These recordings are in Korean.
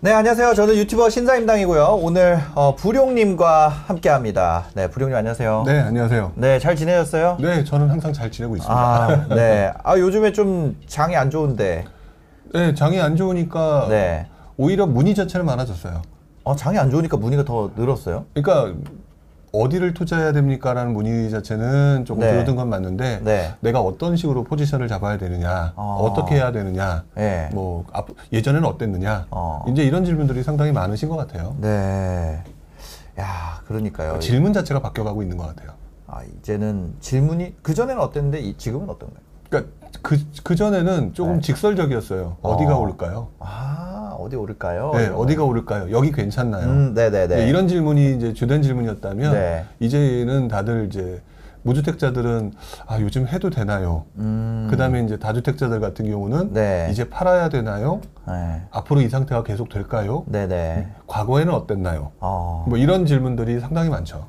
네, 안녕하세요. 저는 유튜버 신사임당이고요. 오늘 어, 부룡님과 함께합니다. 네, 부룡님 안녕하세요. 네, 안녕하세요. 네, 잘 지내셨어요? 네, 저는 항상 잘 지내고 있습니다. 아, 네. 아, 요즘에 좀 장이 안 좋은데. 네, 장이 안 좋으니까 네. 오히려 문의 자체는 많아졌어요. 어, 장이 안 좋으니까 문의가 더 늘었어요? 그러니까 어디를 투자해야 됩니까라는 문의 자체는 조금 네. 줄어든 건 맞는데 네. 내가 어떤 식으로 포지션을 잡아야 되느냐, 아. 어떻게 해야 되느냐, 네. 뭐 앞- 예전에는 어땠느냐, 어. 이제 이런 질문들이 상당히 많으신 것 같아요. 네. 야, 그러니까요. 질문 자체가 바뀌어가고 있는 것 같아요. 아, 이제는 질문이 그전에는 어땠는데 이- 지금은 어떤가요? 그러니까 그, 그 전에는 조금 네. 직설적이었어요. 어디가 어. 오를까요? 아, 어디 오를까요? 네, 이런 거. 어디가 오를까요? 여기 괜찮나요? 음, 네, 네, 네. 네, 이런 질문이 이제 주된 질문이었다면 네. 이제는 다들 이제 무주택자들은 아 요즘 해도 되나요? 음. 그다음에 이제 다주택자들 같은 경우는 네. 이제 팔아야 되나요? 네. 앞으로 이 상태가 계속 될까요? 네, 네. 과거에는 어땠나요? 어. 뭐 이런 질문들이 상당히 많죠.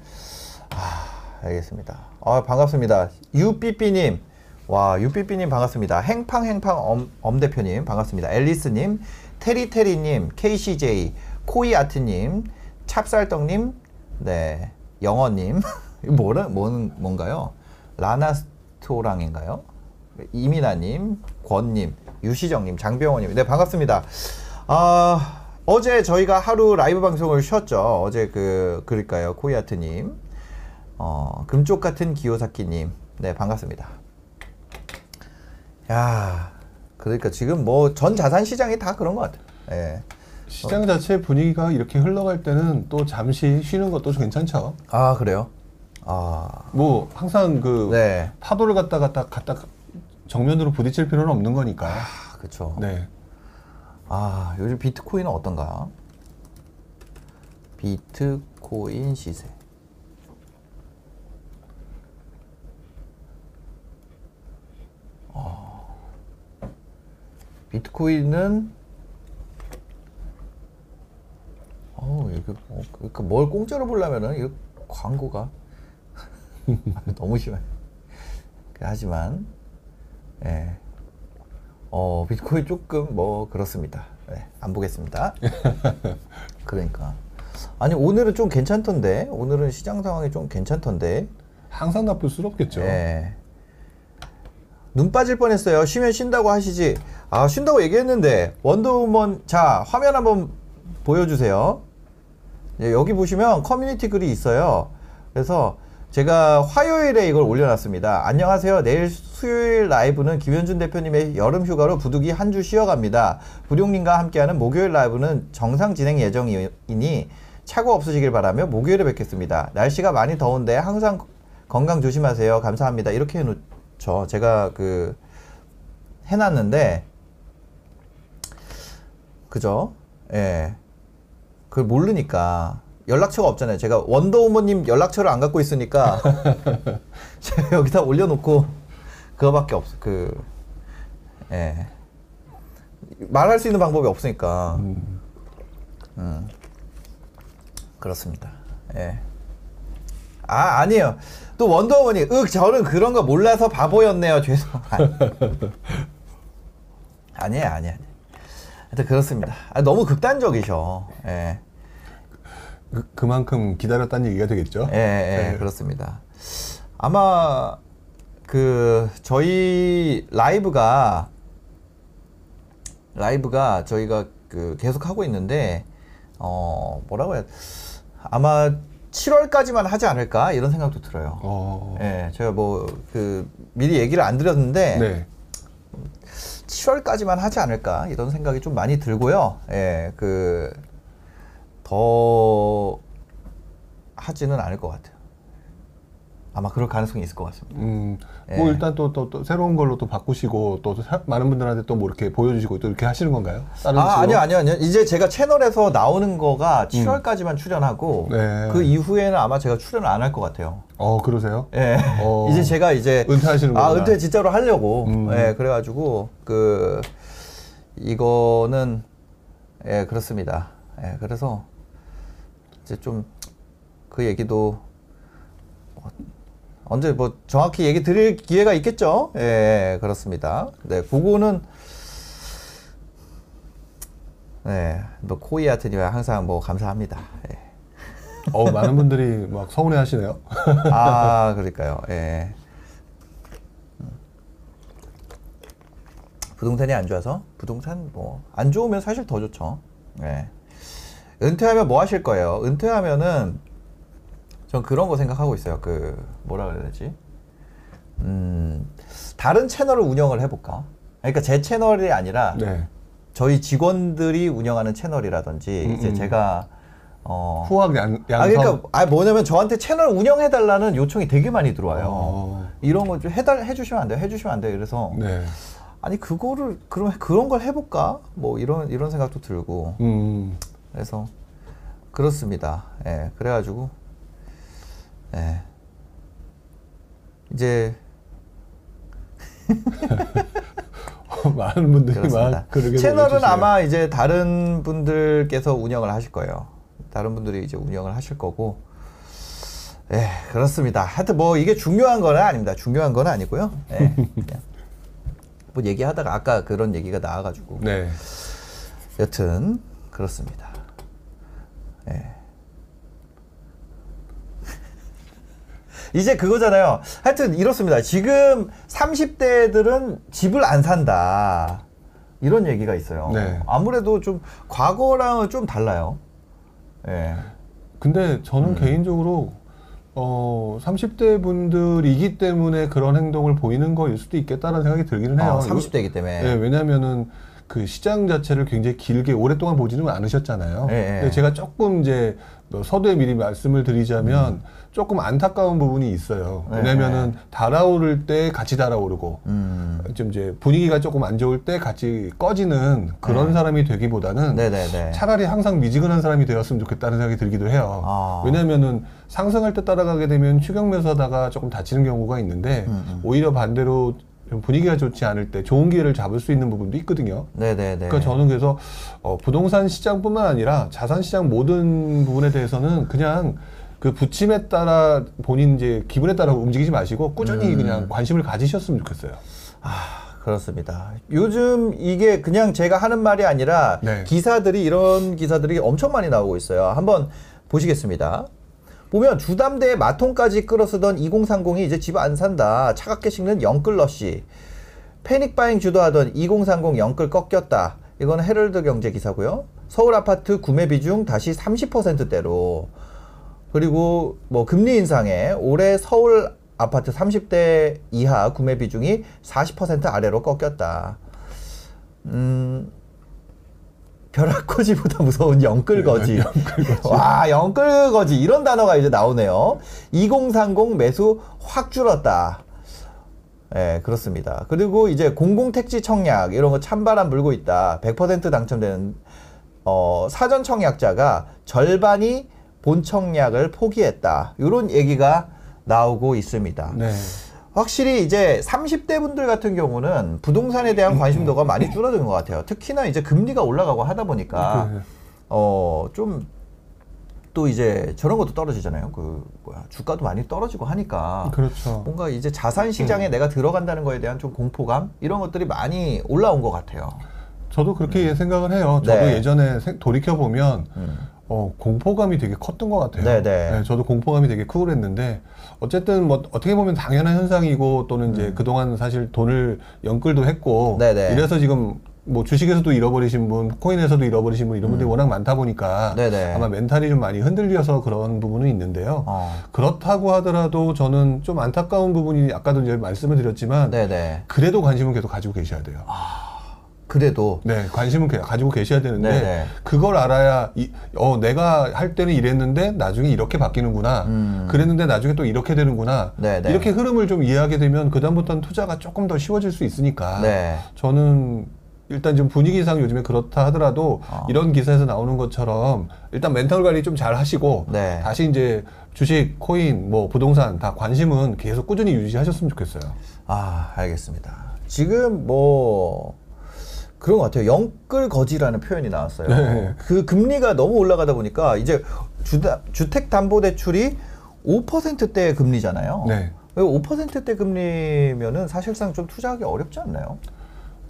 알겠습니다. 아, 반갑습니다. 유삐삐님. 와, 유삐삐님 반갑습니다. 행팡행팡 엄, 엄 대표님 반갑습니다. 앨리스님, 테리테리님, KCJ, 코이아트님, 찹쌀떡님, 네, 영어님. 뭐라, 뭔, 뭔가요? 라나스토랑인가요? 이민아님, 권님, 유시정님, 장병원님. 네, 반갑습니다. 아, 어제 저희가 하루 라이브 방송을 쉬었죠. 어제 그, 그럴까요? 코이아트님. 어, 금쪽 같은 기요사키님. 네, 반갑습니다. 야, 그러니까 지금 뭐 전 자산 시장이 다 그런 것 같아요. 예. 시장 자체 분위기가 이렇게 흘러갈 때는 또 잠시 쉬는 것도 괜찮죠. 아, 그래요? 아, 뭐 항상 그 네. 파도를 갖다 갖다 갖다 정면으로 부딪힐 필요는 없는 거니까. 아, 그쵸. 네. 아, 요즘 비트코인은 어떤가? 비트코인 시세. 비트코인은 어, 이거 뭐, 그러니까 뭘 공짜로 보려면은 이거 광고가 너무 심해. 하지만 예. 어, 비트코인 조금 뭐 그렇습니다. 네, 안 보겠습니다. 그러니까. 아니, 오늘은 좀 괜찮던데. 오늘은 시장 상황이 좀 괜찮던데. 항상 나쁠 수는 없겠죠. 예. 눈 빠질 뻔했어요. 쉬면 쉰다고 하시지. 아, 쉰다고 얘기했는데 원더우먼 자, 화면 한번 보여 주세요. 예, 여기 보시면 커뮤니티 글이 있어요. 그래서 제가 화요일에 이걸 올려놨습니다. 안녕하세요. 내일 수요일 라이브는 김현준 대표님의 여름 휴가로 부득이 한 주 쉬어갑니다. 부룡님과 함께하는 목요일 라이브는 정상 진행 예정이니 착오 없으시길 바라며 목요일에 뵙겠습니다. 날씨가 많이 더운데 항상 건강 조심하세요. 감사합니다. 이렇게 해놓 죠. 제가 그 해놨는데 그죠? 예. 그걸 모르니까 연락처가 없잖아요. 제가 원더우먼님 연락처를 안 갖고 있으니까 제가 여기다 올려놓고 그거밖에 없어. 그 예. 말할 수 있는 방법이 없으니까. 음. 그렇습니다. 예. 아, 아니에요. 또 원더우먼이, 윽, 저는 그런 거 몰라서 바보였네요. 죄송. 아니에요, 아니에요, 아니에요. 하여튼 그렇습니다. 아, 너무 극단적이셔. 예. 그, 그만큼 기다렸다는 얘기가 되겠죠. 예, 예, 네. 그렇습니다. 아마 그 저희 라이브가 라이브가 저희가 그 계속 하고 있는데 어 뭐라고 해야 아마 7월까지만 하지 않을까 이런 생각도 들어요. 어, 예, 제가 뭐 그 미리 얘기를 안 드렸는데 네. 7월까지만 하지 않을까 이런 생각이 좀 많이 들고요. 예, 그 더 하지는 않을 것 같아요. 아마 그럴 가능성이 있을 것 같습니다. 음, 뭐 예. 일단 또, 또, 또 새로운 걸로 또 바꾸시고 또 사- 많은 분들한테 또 뭐 이렇게 보여주시고 또 이렇게 하시는 건가요? 다른 아? 아니요, 아니요, 아니요. 이제 제가 채널에서 나오는 거가 7월까지만 출연하고 음. 네. 그 이후에는 아마 제가 출연을 안 할 것 같아요. 어, 그러세요? 예. 어. 이제 제가 이제 은퇴하시는 아, 거구나. 은퇴 진짜로 하려고. 음. 예, 그래가지고 그 이거는 예, 그렇습니다. 예, 그래서 이제 좀 그 얘기도 어, 언제 뭐 정확히 얘기 드릴 기회가 있겠죠? 예, 그렇습니다. 네, 그거는 네, 뭐 코이아트님 항상 뭐 감사합니다. 예. 어, 많은 분들이 막 서운해 하시네요. 아, 그러니까요. 예. 부동산이 안 좋아서 부동산 뭐 안 좋으면 사실 더 좋죠. 예. 은퇴하면 뭐 하실 거예요? 은퇴하면은 전 그런 거 생각하고 있어요. 그 뭐라 그래야 되지? 음, 다른 채널을 운영을 해볼까? 그러니까 제 채널이 아니라 네. 저희 직원들이 운영하는 채널이라든지 음, 이제 음. 제가 어, 후학 양, 양성. 아 그러니까 아 뭐냐면 저한테 채널 운영해 달라는 요청이 되게 많이 들어와요. 어. 이런 거 좀 해달 해주시면 안 돼요? 해주시면 안 돼요? 그래서 네. 아니 그거를 그럼 그런 걸 해볼까? 뭐 이런 이런 생각도 들고 음. 그래서 그렇습니다. 예, 그래가지고 예, 이제 많은 분들이 그렇습니다. 막 채널은. 아마 이제 다른 분들께서 운영을 하실 거예요. 다른 분들이 이제 운영을 하실 거고. 예, 그렇습니다. 하여튼 뭐 이게 중요한 건 아닙니다. 중요한 건 아니고요. 예, 뭐 얘기하다가 아까 그런 얘기가 나와가지고. 네. 여튼 그렇습니다. 예. 이제 그거잖아요. 하여튼 이렇습니다. 지금 30대들은 집을 안 산다. 이런 얘기가 있어요. 네. 아무래도 좀 과거랑은 좀 달라요. 예. 근데 저는 음. 개인적으로 어 30대 분들이기 때문에 그런 행동을 보이는 거일 수도 있겠다라는 생각이 들기는 해요. 어, 30대이기 때문에. 네, 왜냐하면은 그 시장 자체를 굉장히 길게 오랫동안 보지는 않으셨잖아요. 예, 예. 근데 제가 조금 이제 뭐 서두에 미리 말씀을 드리자면 조금 안타까운 부분이 있어요. 예, 왜냐면은 달아오를 때 같이 달아오르고 음. 좀 이제 분위기가 조금 안 좋을 때 같이 꺼지는 그런 사람이 되기보다는 네. 네네네. 차라리 항상 미지근한 사람이 되었으면 좋겠다는 생각이 들기도 해요. 아. 왜냐면은 상승할 때 따라가게 되면 매수하다가 조금 다치는 경우가 있는데 음, 음. 오히려 반대로 좀 분위기가 좋지 않을 때 좋은 기회를 잡을 수 있는 부분도 있거든요. 네네네. 그러니까 저는 그래서 어, 부동산 시장뿐만 아니라 자산 시장 모든 부분에 대해서는 그냥 그 부침에 따라 본인 이제 기분에 따라 움직이지 마시고 꾸준히 음. 그냥 관심을 가지셨으면 좋겠어요. 아, 그렇습니다. 요즘 이게 그냥 제가 하는 말이 아니라 네. 기사들이 이런 기사들이 엄청 많이 나오고 있어요. 한번 보시겠습니다. 보면 주담대에 마통까지 끌어쓰던 2030이 이제 집 안 산다. 차갑게 식는 영끌러시. 패닉 바잉 주도하던 2030 영끌 꺾였다. 이건 헤럴드 경제 기사고요. 서울 아파트 구매 비중 다시 30%대로. 그리고 뭐 금리 인상에 올해 서울 아파트 30대 이하 구매 비중이 40% 아래로 꺾였다. 음, 벼락거지보다 무서운 영끌거지. 와, 영끌거지. 이런 단어가 이제 나오네요. 2030 매수 확 줄었다. 예, 그렇습니다. 그리고 이제 공공택지 청약, 이런 거 찬바람 불고 있다. 100% 당첨되는, 어, 사전 청약자가 절반이 본 청약을 포기했다. 이런 얘기가 나오고 있습니다. 네. 확실히 이제 30대 분들 같은 경우는 부동산에 대한 관심도가 많이 줄어든 것 같아요. 특히나 이제 금리가 올라가고 하다 보니까 네. 어좀 또 이제 저런 것도 떨어지잖아요. 그 뭐야 주가도 많이 떨어지고 하니까 그렇죠. 뭔가 이제 자산 시장에 내가 들어간다는 거에 대한 좀 공포감 이런 것들이 많이 올라온 것 같아요. 저도 그렇게 생각을 해요. 저도 네. 예전에 돌이켜 보면 음. 어, 공포감이 되게 컸던 것 같아요. 네, 네. 저도 공포감이 되게 크고 그랬는데 어쨌든 뭐 어떻게 보면 당연한 현상이고 또는 이제 그동안 사실 돈을 연끌도 했고 음. 네, 네. 이래서 지금 뭐 주식에서도 잃어버리신 분, 코인에서도 잃어버리신 분 이런 분들이 워낙 많다 보니까 음. 네, 네. 아마 멘탈이 좀 많이 흔들려서 그런 부분은 있는데요. 어. 그렇다고 하더라도 저는 좀 안타까운 부분이 아까도 이제 말씀을 드렸지만 네네. 그래도 관심은 계속 가지고 계셔야 돼요. 그래도 네, 관심은 게- 가지고 계셔야 되는데 네네. 그걸 알아야 이, 어 내가 할 때는 이랬는데 나중에 이렇게 바뀌는구나. 음. 그랬는데 나중에 또 이렇게 되는구나. 네네. 이렇게 흐름을 좀 이해하게 되면 그 다음부터는 투자가 조금 더 쉬워질 수 있으니까. 네. 저는 일단 좀 분위기상 요즘에 그렇다 하더라도 어. 이런 기사에서 나오는 것처럼 일단 멘탈 관리 좀 잘 하시고 네. 다시 이제 주식, 코인, 뭐 부동산 다 관심은 계속 꾸준히 유지하셨으면 좋겠어요. 아, 알겠습니다. 지금 뭐 그런 것 같아요. 영끌거지라는 표현이 나왔어요. 네. 그 금리가 너무 올라가다 보니까 이제 주다, 주택담보대출이 5%대 금리잖아요. 네. 5%대 금리면은 사실상 좀 투자하기 어렵지 않나요?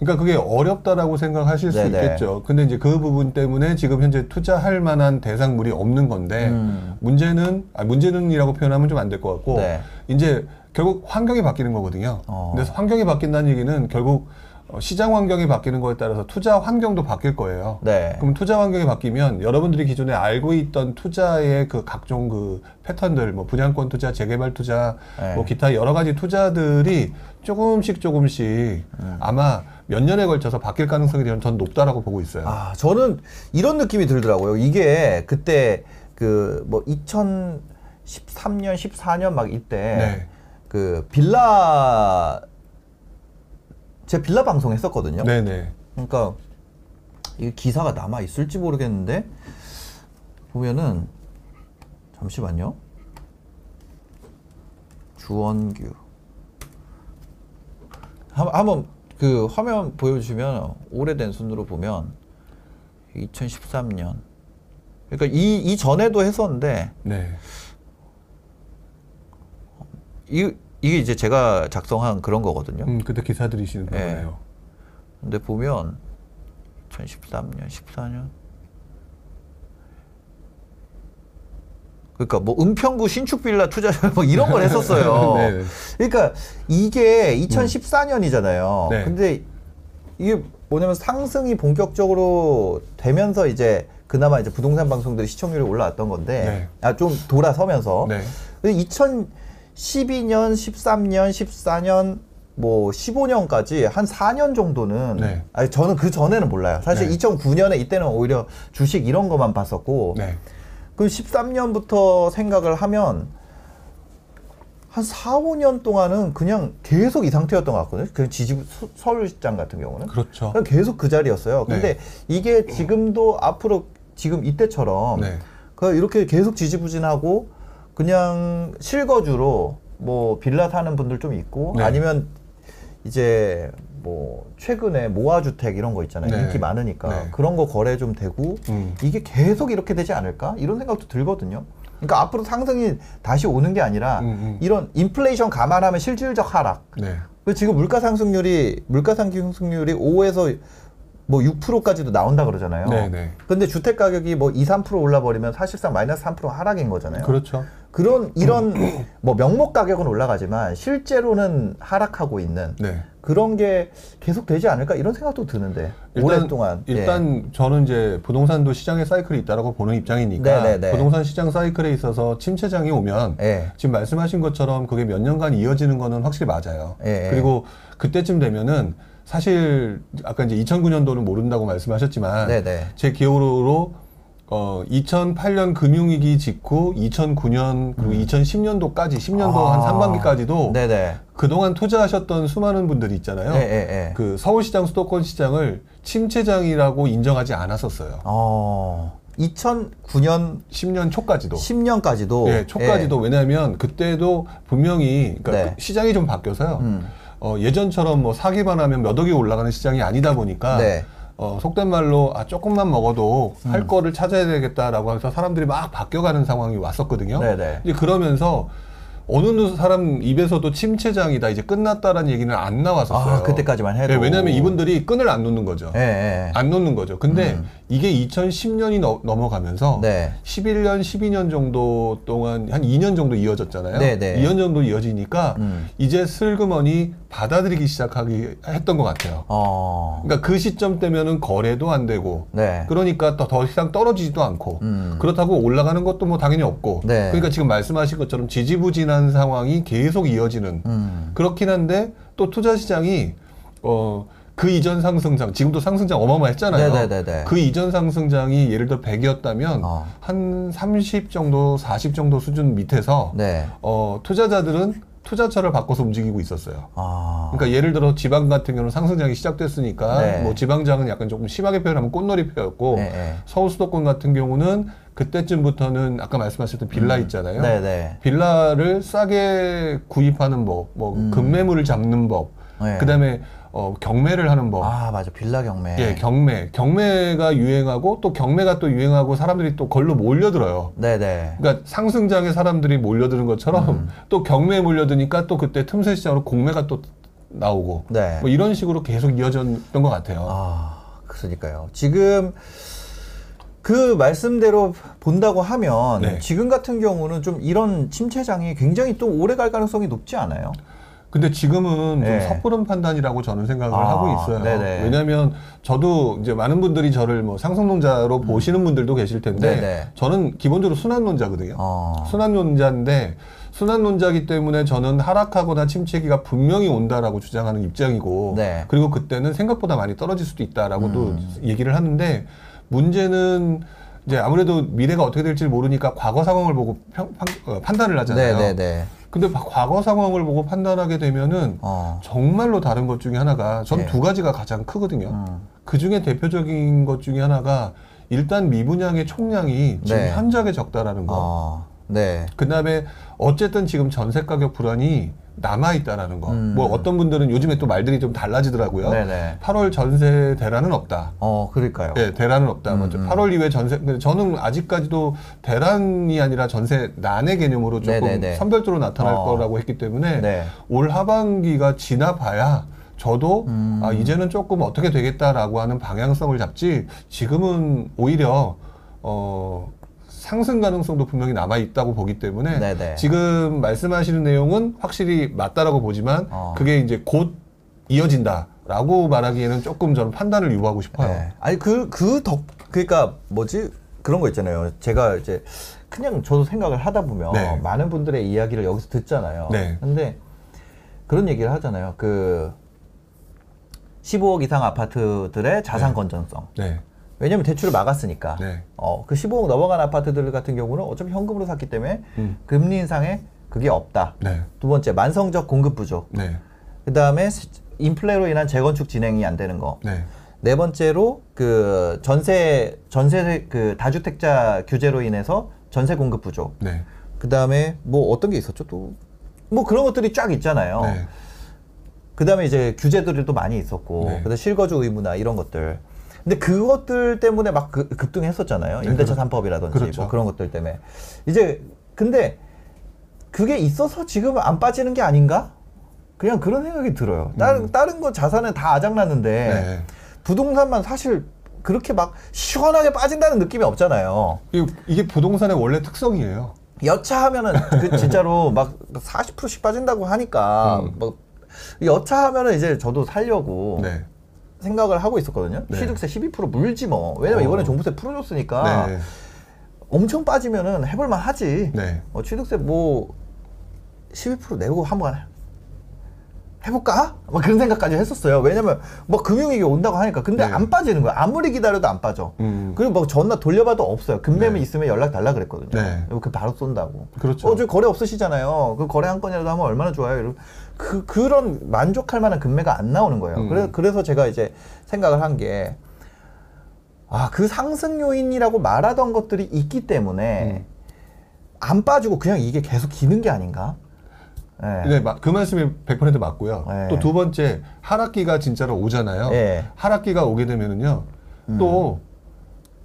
그러니까 그게 어렵다라고 생각하실 수 네네. 있겠죠. 근데 이제 그 부분 때문에 지금 현재 투자할 만한 대상물이 없는 건데 음. 문제는 아 문제는이라고 표현하면 좀 안 될 것 같고 네. 이제 결국 환경이 바뀌는 거거든요. 어. 그래서 환경이 바뀐다는 얘기는 결국 어, 시장 환경이 바뀌는 거에 따라서 투자 환경도 바뀔 거예요. 네. 그럼 투자 환경이 바뀌면 여러분들이 기존에 알고 있던 투자의 그 각종 그 패턴들, 뭐 분양권 투자, 재개발 투자, 네. 뭐 기타 여러 가지 투자들이 조금씩 조금씩 음. 아마 몇 년에 걸쳐서 바뀔 가능성이 저는 전 높다라고 보고 있어요. 아, 저는 이런 느낌이 들더라고요. 이게 그때 그 뭐 2013년, 14년 막 이때 네. 그 빌라 제 빌라 방송 했었거든요. 네네. 그러니까 이 기사가 남아 있을지 모르겠는데 보면은 잠시만요. 주원규 한- 한번 그 화면 보여주시면 오래된 순으로 보면 2013년 그러니까 이, 이 전에도 했었는데 네. 이, 이게 이제 제가 작성한 그런 거거든요. 음, 그때 기사들이시는 네. 거네요. 근데 보면 2013년, 14년 그러니까 뭐 은평구 신축 빌라 투자 뭐 이런 걸 했었어요. 네. 그러니까 이게 2014년이잖아요. 네. 근데 이게 뭐냐면 상승이 본격적으로 되면서 이제 그나마 이제 부동산 방송들이 시청률이 올라왔던 건데 네. 아좀 돌아서면서 네. 2012년, 13년, 14년, 뭐 15년까지 한 4년 정도는 네. 아니 저는 그 전에는 몰라요. 사실 네. 2009년에 이때는 오히려 주식 이런 것만 봤었고 네. 그 13년부터 생각을 하면 한 4, 5년 동안은 그냥 계속 이 상태였던 것 같거든요. 그 지지부 서- 서울시장 같은 경우는 그렇죠. 그냥 계속 그 자리였어요. 근데 네. 이게 지금도 앞으로 지금 이때처럼 네. 그 이렇게 계속 지지부진하고 그냥 실거주로 뭐 빌라 사는 분들 좀 있고 네. 아니면 이제 뭐 최근에 모아주택 이런 거 있잖아요. 네. 인기 많으니까 네. 그런 거 거래 좀 되고 음. 이게 계속 이렇게 되지 않을까 이런 생각도 들거든요. 그러니까 앞으로 상승이 다시 오는 게 아니라 음, 음. 이런 인플레이션 감안하면 실질적 하락. 네. 그 지금 물가 상승률이 물가 상승률이 5에서 뭐 6%까지도 나온다 그러잖아요. 네, 네. 근데 주택 가격이 뭐 2, 3% 올라 버리면 사실상 마이너스 3% 하락인 거잖아요. 그렇죠. 그런 이런 뭐 명목 가격은 올라가지만 실제로는 하락하고 있는 네. 그런 게 계속 되지 않을까 이런 생각도 드는데 오랫동안 예. 일단 저는 이제 부동산도 시장의 사이클이 있다라고 보는 입장이니까 네네네. 부동산 시장 사이클에 있어서 침체장이 오면 예. 예. 지금 말씀하신 것처럼 그게 몇 년간 이어지는 거는 확실히 맞아요. 예, 예. 그리고 그때쯤 되면은 사실 아까 이제 2009년도는 모른다고 말씀하셨지만 네네. 제 기억으로 어 2008년 금융위기 직후 2009년 그리고 2010년도까지 10년도 음. 아. 한 상반기까지도 네네. 그동안 투자하셨던 수많은 분들이 있잖아요. 예, 예, 예. 그 서울시장 수도권 시장을 침체장이라고 인정하지 않았었어요. 어, 2009년 10년 초까지도. 10년까지도 예, 초까지도 왜냐하면 그때도 분명히 그러니까 네. 그 시장이 좀 바뀌어서요. 음. 어, 예전처럼 뭐 사기만 하면 몇 억이 올라가는 시장이 아니다 보니까 네. 어, 속된 말로 아 조금만 먹어도 음. 할 거를 찾아야 되겠다라고 해서 사람들이 막 바뀌어가는 상황이 왔었거든요. 네네. 이제 그러면서 어느 사람 입에서도 침체장이다 이제 끝났다라는 얘기는 안 나왔었어요. 아, 그때까지만 해도. 네, 왜냐하면 이분들이 끈을 안 놓는 거죠. 예, 예. 안 놓는 거죠. 근데 음. 이게 2010년이 넘어가면서 네. 11년, 12년 정도 동안 한 2년 정도 이어졌잖아요. 네, 네. 2년 정도 이어지니까 음. 이제 슬그머니 받아들이기 시작하기 했던 것 같아요. 어. 그러니까 그 시점 때면은 거래도 안 되고 네. 그러니까 더, 더 이상 떨어지지도 않고 음. 그렇다고 올라가는 것도 뭐 당연히 없고 네. 그러니까 지금 말씀하신 것처럼 지지부진한 상황이 계속 이어지는 음. 그렇긴 한데 또 투자 시장이 어. 그 이전 상승장 지금도 상승장 어마어마했잖아요. 네네네네. 그 이전 상승장이 예를 들어 100이었다면 어. 한30 정도, 40 정도 수준 밑에서 네. 어, 투자자들은 투자처를 바꿔서 움직이고 있었어요. 아. 그러니까 예를 들어 지방 같은 경우는 상승장이 시작됐으니까 네. 뭐 지방장은 약간 조금 심하게 표현하면 꽃놀이 표였고 네, 네. 서울 수도권 같은 경우는 그때쯤부터는 아까 말씀하셨던 빌라 있잖아요. 음. 네네. 빌라를 싸게 구입하는 법, 뭐 급매물을 잡는 법, 음. 네. 그다음에 어, 경매를 하는 법. 아, 맞아. 빌라 경매. 예, 경매. 경매가 유행하고 또 경매가 또 유행하고 사람들이 또 걸로 몰려들어요. 네네. 그러니까 상승장에 사람들이 몰려드는 것처럼 음. 또 경매에 몰려드니까 또 그때 틈새 시장으로 공매가 또 나오고 네. 뭐 이런 식으로 계속 이어졌던 것 같아요. 아, 그러니까요. 지금 그 말씀대로 본다고 하면 네. 지금 같은 경우는 좀 이런 침체장이 굉장히 또 오래 갈 가능성이 높지 않아요? 근데 지금은 네. 좀 섣부른 판단이라고 저는 생각을 아, 하고 있어요. 네네. 왜냐하면 저도 이제 많은 분들이 저를 뭐 상승론자로 보시는 분들도 계실 텐데 음. 네네. 저는 기본적으로 순환론자거든요. 어. 순환론자인데 순환론자기 때문에 저는 하락하거나 침체기가 분명히 온다라고 주장하는 입장이고 네. 그리고 그때는 생각보다 많이 떨어질 수도 있다라고도 음. 얘기를 하는데 문제는 이제 아무래도 미래가 어떻게 될지 모르니까 과거 상황을 보고 평- 판, 어, 판단을 하잖아요. 네네네. 근데 바- 과거 상황을 보고 판단하게 되면은 어. 정말로 다른 것 중에 하나가 전 네. 두 가지가 가장 크거든요. 음. 그 중에 대표적인 것 중에 하나가 일단 미분양의 총량이 지금 네. 현저하게 적다라는 거. 어. 네. 그 다음에 어쨌든 지금 전세 가격 불안이 남아 있다라는 거. 음. 뭐 어떤 분들은 요즘에 또 말들이 좀 달라지더라고요. 네네. 8월 전세 대란은 없다. 어, 그러니까요. 예, 대란은 없다. 음, 먼저 음. 8월 이후에 전세. 근데 저는 아직까지도 대란이 아니라 전세 난의 개념으로 조금 네네네. 선별적으로 나타날 어. 거라고 했기 때문에 네. 올 하반기가 지나봐야 저도 음. 아, 이제는 조금 어떻게 되겠다라고 하는 방향성을 잡지 지금은 오히려 어, 상승 가능성도 분명히 남아 있다고 보기 때문에 네네. 지금 말씀하시는 내용은 확실히 맞다라고 보지만 어. 그게 이제 곧 이어진다라고 말하기에는 조금 저는 판단을 유보하고 싶어요. 네. 아니 그 그 덕 그러니까 뭐지 그런 거 있잖아요. 제가 이제 그냥 저도 생각을 하다 보면 네. 많은 분들의 이야기를 여기서 듣잖아요. 네. 근데 그런 얘기를 하잖아요. 그 15억 이상 아파트들의 자산 네. 건전성. 네. 왜냐면 대출을 막았으니까. 네. 어, 그 15억 넘어간 아파트들 같은 경우는 어차피 현금으로 샀기 때문에 음. 금리 인상에 그게 없다. 네. 두 번째 만성적 공급 부족. 네. 그 다음에 인플레로 인한 재건축 진행이 안 되는 거. 네. 네 번째로 그 전세 전세 그 다주택자 규제로 인해서 전세 공급 부족. 네. 그 다음에 뭐 어떤 게 있었죠 또 뭐 그런 것들이 쫙 있잖아요. 네. 그 다음에 이제 규제들이 또 많이 있었고, 네. 그다음 실거주 의무나 이런 것들. 근데 그것들 때문에 막 그- 급등했었잖아요. 네, 임대차 그렇- 3법이라든지 그렇죠. 뭐 그런 것들 때문에. 이제 근데 그게 있어서 지금 안 빠지는 게 아닌가? 그냥 그런 생각이 들어요. 다른 다른 거 자산은 다 아작났는데 음. 네. 부동산만 사실 그렇게 막 시원하게 빠진다는 느낌이 없잖아요. 이게, 이게 부동산의 원래 특성이에요. 여차하면은 그 진짜로 막 40%씩 빠진다고 하니까 음. 막 여차하면은 이제 저도 살려고 네. 생각을 하고 있었거든요. 네. 취득세 12% 물지 뭐. 왜냐면 어. 이번에 종부세 풀어줬으니까 네. 엄청 빠지면은 해볼만 하지. 네. 어, 취득세 뭐 12% 내고 한번 해볼까? 막 그런 생각까지 했었어요. 왜냐면 뭐 금융위기 온다고 하니까. 근데 네. 안 빠지는 거야. 아무리 기다려도 안 빠져. 음. 그리고 뭐 전화 돌려봐도 없어요. 금매매 네. 있으면 연락 달라 그랬거든요. 네. 그 바로 쏜다고. 그렇죠. 어, 저 거래 없으시잖아요. 그 거래 한 건이라도 하면 얼마나 좋아요. 이러 그 그런 만족할 만한 금매가 안 나오는 거예요. 음. 그래, 그래서 제가 이제 생각을 한 게 아, 그 상승 요인이라고 말하던 것들이 있기 때문에 음. 안 빠지고 그냥 이게 계속 기는 게 아닌가? 예. 네, 마- 그 말씀이 100% 맞고요. 네. 또두 번째, 하락기가 진짜로 오잖아요. 네. 하락기가 오게 되면은요, 또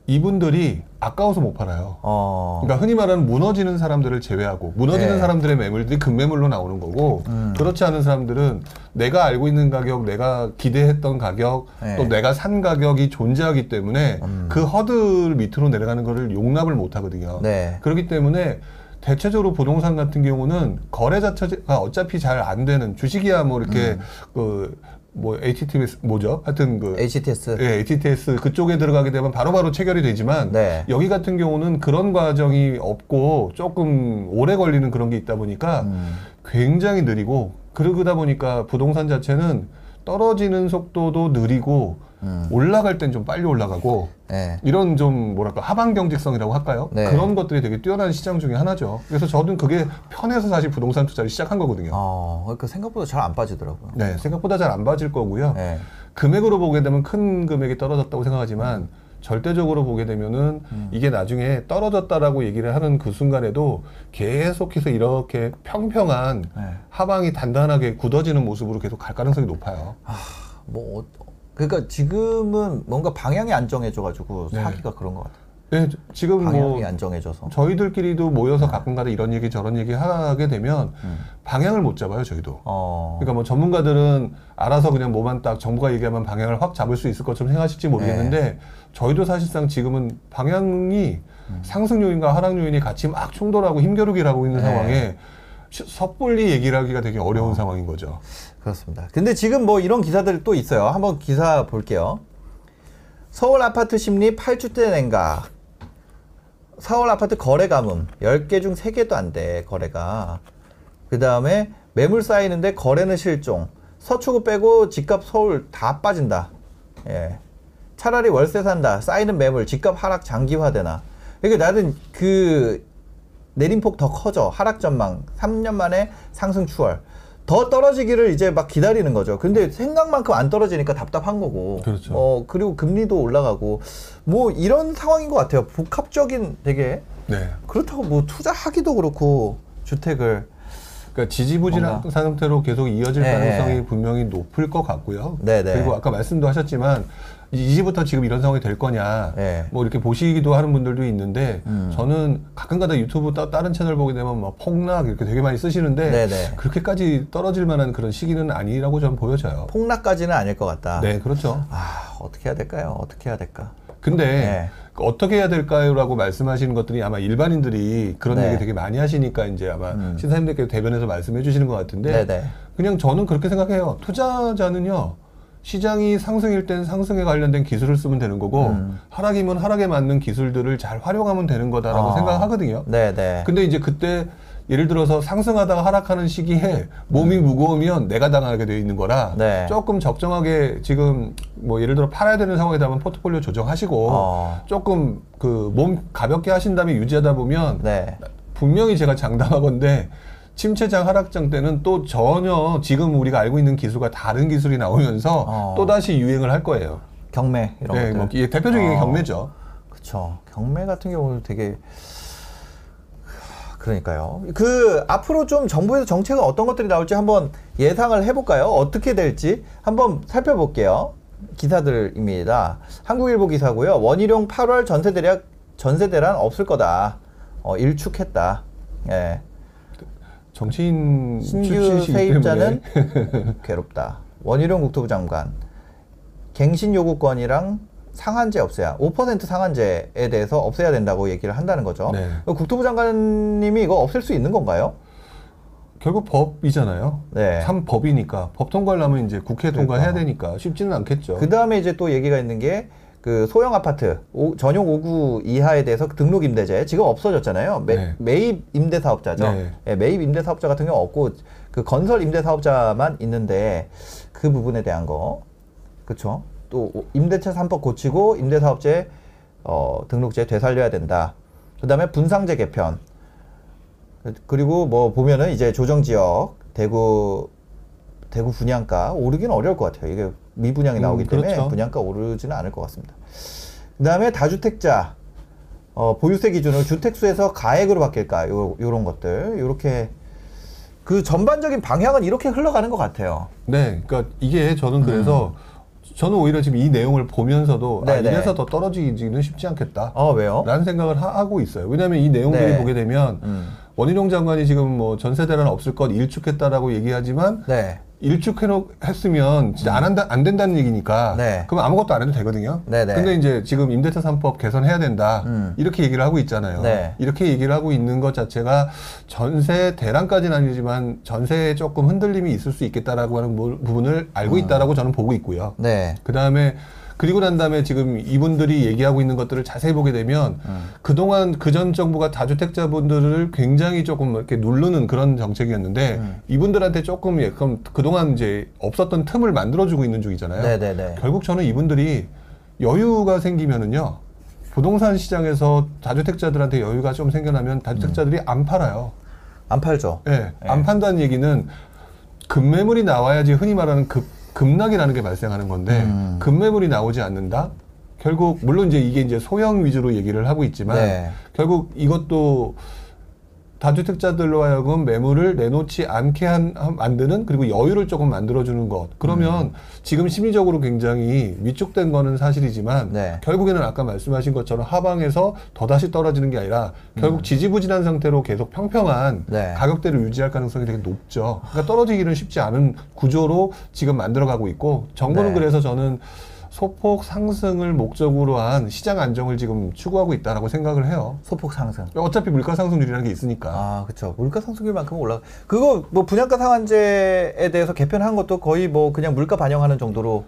이분들이 아까워서 못 팔아요. 어. 그러니까 흔히 말하는 무너지는 사람들을 제외하고 무너지는 네. 사람들의 매물들이 급매물로 나오는 거고 음. 그렇지 않은 사람들은 내가 알고 있는 가격, 내가 기대했던 가격, 네. 또 내가 산 가격이 존재하기 때문에 음. 그 허들 밑으로 내려가는 거를 용납을 못 하거든요. 네. 그렇기 때문에 대체적으로 부동산 같은 경우는 거래 자체가 어차피 잘 안 되는 주식이야 뭐 이렇게 음. 그 뭐 HTS 뭐죠? 하여튼 그 HTS. 예, HTS 그쪽에 들어가게 되면 바로 바로 체결이 되지만 네. 여기 같은 경우는 그런 과정이 없고 조금 오래 걸리는 그런 게 있다 보니까 음. 굉장히 느리고 그러다 보니까 부동산 자체는 떨어지는 속도도 느리고 음. 올라갈 땐 좀 빨리 올라가고 네. 이런 좀 뭐랄까 하방 경직성이라고 할까요? 네. 그런 것들이 되게 뛰어난 시장 중에 하나죠. 그래서 저는 그게 편해서 사실 부동산 투자를 시작한 거거든요. 어, 그러니까 생각보다 잘 안 빠지더라고요. 네, 생각보다 잘 안 빠질 거고요. 네. 금액으로 보게 되면 큰 금액이 떨어졌다고 생각하지만 절대적으로 보게 되면은 음. 이게 나중에 떨어졌다라고 얘기를 하는 그 순간에도 계속해서 이렇게 평평한 네. 하방이 단단하게 굳어지는 모습으로 계속 갈 가능성이 높아요. 뭐 어- 그러니까 지금은 뭔가 방향이 안 정해져가지고 네. 사기가 그런 것 같아요. 네, 지금 뭐 방향이 안 정해져서. 저희들끼리도 모여서 가끔가다 이런 얘기 저런 얘기 하게 되면 음. 방향을 못 잡아요 저희도. 어. 그러니까 뭐 전문가들은 알아서 그냥 뭐만 딱 정부가 얘기하면 방향을 확 잡을 수 있을 것처럼 생각하실지 모르겠는데 네. 저희도 사실상 지금은 방향이 음. 상승 요인과 하락 요인이 같이 막 충돌하고 힘겨루기를 하고 있는 네. 상황에 시- 섣불리 얘기를 하기가 되게 어려운 상황인 거죠. 그렇습니다. 근데 지금 뭐 이런 기사들이 또 있어요. 한번 기사 볼게요. 서울 아파트 심리 8주째 냉각. 서울 아파트 거래 감음 10개 중 3개도 안 돼, 거래가. 그 다음에 매물 쌓이는데 거래는 실종. 서초구 빼고 집값 서울 다 빠진다. 예. 차라리 월세 산다. 쌓이는 매물, 집값 하락 장기화되나. 이게 나는 그 내림폭 더 커져. 하락 전망. 3년 만에 상승 추월. 더 떨어지기를 이제 막 기다리는 거죠. 근데 생각만큼 안 떨어지니까 답답한 거고. 그렇죠. 어, 그리고 금리도 올라가고. 뭐 이런 상황인 것 같아요. 복합적인 되게. 네. 그렇다고 뭐 투자하기도 그렇고, 주택을. 그러니까 지지부진한 뭔가- 상태로 계속 이어질 네. 가능성이 분명히 높을 것 같고요. 네 네. 그리고 아까 말씀도 하셨지만 이제부터 지금 이런 상황이 될 거냐, 네. 뭐 이렇게 보시기도 하는 분들도 있는데 음. 저는 가끔가다 유튜브 따, 다른 채널 보게 되면 막 폭락 이렇게 되게 많이 쓰시는데 네네. 그렇게까지 떨어질 만한 그런 시기는 아니라고 저는 보여져요. 폭락까지는 아닐 것 같다. 네, 그렇죠. 아, 어떻게 해야 될까요? 어떻게 해야 될까? 근데 네. 어떻게 해야 될까요라고 말씀하시는 것들이 아마 일반인들이 그런 네. 얘기 되게 많이 하시니까 이제 아마 음. 신사님들께서 대변해서 말씀해 주시는 것 같은데 네네. 그냥 저는 그렇게 생각해요. 투자자는요. 시장이 상승일 땐 상승에 관련된 기술을 쓰면 되는 거고 음. 하락이면 하락에 맞는 기술들을 잘 활용하면 되는 거다라고 어. 생각하거든요. 네네. 근데 이제 그때 예를 들어서 상승하다가 하락하는 시기에 몸이 무거우면 내가 당하게 되어 있는 거라 음. 네. 조금 적정하게 지금 뭐 예를 들어 팔아야 되는 상황에 되면 포트폴리오 조정하시고 어. 조금 그 몸 가볍게 하신 다음에 유지하다 보면 네. 분명히 제가 장담하건데 침체장 하락장 때는 또 전혀 지금 우리가 알고 있는 기술과 다른 기술이 나오면서 어. 또 다시 유행을 할 거예요. 경매 이런 네, 것들. 뭐 이게 대표적인 게 어. 경매죠. 그쵸. 경매 같은 경우는 되게 그러니까요. 그 앞으로 좀 정부에서 정책은 어떤 것들이 나올지 한번 예상을 해볼까요? 어떻게 될지 한번 살펴볼게요. 기사들입니다. 한국일보 기사고요. 원희룡 8월 전세 대략 전세 대란 없을 거다. 어, 일축했다. 예. 정치인 신규 세입자는 괴롭다. 원희룡 국토부 장관 갱신 요구권이랑 상한제 없애야 5% 상한제에 대해서 없애야 된다고 얘기를 한다는 거죠. 네. 국토부 장관님이 이거 없앨 수 있는 건가요? 결국 법이잖아요. 네. 참 법이니까 법 통과하려면 이제 국회 통과해야 그러니까. 되니까 쉽지는 않겠죠. 그 다음에 이제 또 얘기가 있는 게 그 소형 아파트 오- 전용 5구 이하에 대해서 등록 임대제 지금 없어졌잖아요. 매, 네. 매입 임대 사업자죠. 네. 예, 매입 임대 사업자 같은 경우 없고 그 건설 임대 사업자만 있는데 그 부분에 대한 거 그렇죠. 또 임대차 3법 고치고 임대 사업체 어, 등록제 되살려야 된다. 그다음에 분상제 개편 그리고 뭐 보면은 이제 조정 지역 대구 대구 분양가 오르기는 어려울 것 같아요. 이게 미분양이 음, 나오기 때문에 그렇죠. 분양가 오르지는 않을 것 같습니다. 그다음에 다주택자 어, 보유세 기준을 주택수에서 가액으로 바뀔까 요 요런 것들 요렇게 그 전반적인 방향은 이렇게 흘러가는 것 같아요. 네, 그러니까 이게 저는 그래서 저는 오히려 지금 이 내용을 보면서도 아, 음. 네네. 이래서 더 떨어지기는 쉽지 않겠다. 어 왜요? 라는 생각을 하, 고 있어요. 왜냐하면 이 내용들이 네. 보게 되면 음. 원희룡 장관이 지금 뭐 전세 대란 없을 것 일축했다라고 얘기하지만 네. 일축했으면 진짜 안 한다 안 된다는 얘기니까 네. 그럼 아무것도 안 해도 되거든요. 네네. 근데 이제 지금 임대차 3법 개선해야 된다 음. 이렇게 얘기를 하고 있잖아요. 네. 이렇게 얘기를 하고 있는 것 자체가 전세 대란까지는 아니지만 전세에 조금 흔들림이 있을 수 있겠다라고 하는 부- 부분을 알고 있다라고 저는 보고 있고요. 네. 그 다음에 그리고 난 다음에 지금 이분들이 얘기하고 있는 것들을 자세히 보게 되면 그동안 그 전 정부가 다주택자분들을 굉장히 조금 이렇게 누르는 그런 정책이었는데 음. 이분들한테 조금 약간 그동안 이제 없었던 틈을 만들어주고 있는 중이잖아요. 네네네. 결국 저는 이분들이 여유가 생기면은요 부동산 시장에서 다주택자들한테 여유가 좀 생겨나면 다주택자들이 안 팔아요. 안 팔죠. 예, 안 판다는 얘기는 급매물이 나와야지 흔히 말하는 급, 급락이라는 게 발생하는 건데 음. 급매물이 나오지 않는다? 결국 물론 이제 이게 이제 소형 위주로 얘기를 하고 있지만 네. 결국 이것도 다주택자들로 하여금 매물을 내놓지 않게 한, 한- 만드는 그리고 여유를 조금 만들어주는 것. 그러면 지금 심리적으로 굉장히 위축된 거는 사실이지만 네. 결국에는 아까 말씀하신 것처럼 하방에서 더 다시 떨어지는 게 아니라 결국 지지부진한 상태로 계속 평평한 네. 가격대를 유지할 가능성이 되게 높죠. 그러니까 떨어지기는 쉽지 않은 구조로 지금 만들어가고 있고 정부는 네. 그래서 저는 소폭 상승을 목적으로 한 시장 안정을 지금 추구하고 있다라고 생각을 해요. 소폭 상승. 어차피 물가 상승률이라는 게 있으니까. 아, 그렇죠. 물가 상승률만큼 올라. 그거 뭐 분양가 상한제에 대해서 개편한 것도 거의 뭐 그냥 물가 반영하는 정도로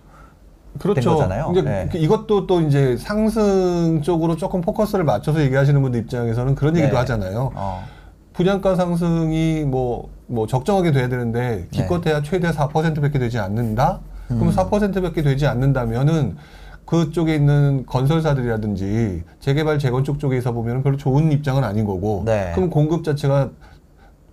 그렇죠. 거잖아요. 이제 네. 그- 이것도 또 이제 상승 쪽으로 조금 포커스를 맞춰서 얘기하시는 분들 입장에서는 그런 얘기도 네. 하잖아요. 어. 분양가 상승이 뭐, 뭐 적정하게 돼야 되는데 기껏해야 최대 4%밖에 되지 않는다? 그럼 4%밖에 되지 않는다면은 그쪽에 있는 건설사들이라든지 재개발 재건축 쪽에서 보면 별로 좋은 입장은 아닌 거고 네. 그럼 공급 자체가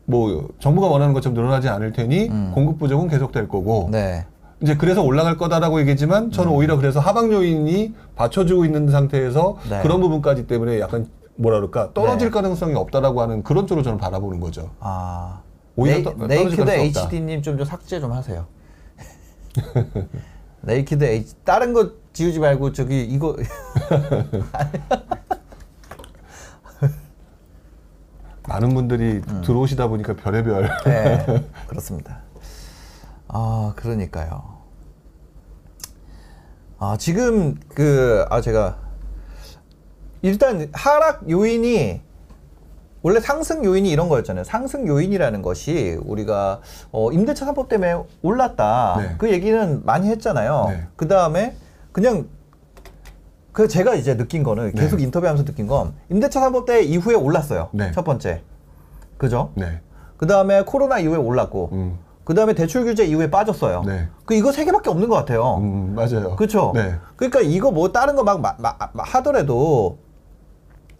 뭐 정부가 원하는 것처럼 늘어나지 않을 테니 음. 공급 부족은 계속될 거고 네. 이제 그래서 올라갈 거다라고 얘기했지만 저는 오히려 그래서 하방 요인이 받쳐주고 있는 상태에서 네. 그런 부분까지 때문에 약간 뭐라 그럴까 떨어질 네. 가능성이 없다라고 하는 그런 쪽으로 저는 바라보는 거죠. 아. 오히려 네이, 떠- 떨어질 네이키드. HD님 좀, 좀 삭제 좀 하세요. 네이키드 H 다른 거 지우지 말고 저기 이거 많은 분들이 음. 들어오시다 보니까 별의별 네, 그렇습니다. 아, 그러니까요. 아, 지금 그, 아, 제가 일단 하락 요인이 원래 상승 요인이 이런 거였잖아요. 상승 요인이라는 것이 우리가 어, 임대차 3법 때문에 올랐다. 네. 그 얘기는 많이 했잖아요. 네. 그 다음에 그냥 그 제가 이제 느낀 거는 네. 계속 인터뷰하면서 느낀 건 임대차 3법 때 이후에 올랐어요. 네. 첫 번째. 그죠? 네. 그 다음에 코로나 이후에 올랐고, 음. 그 다음에 대출 규제 이후에 빠졌어요. 네. 그 이거 세 개밖에 없는 것 같아요. 음, 맞아요. 그렇죠. 네. 그러니까 이거 뭐 다른 거 막 하더라도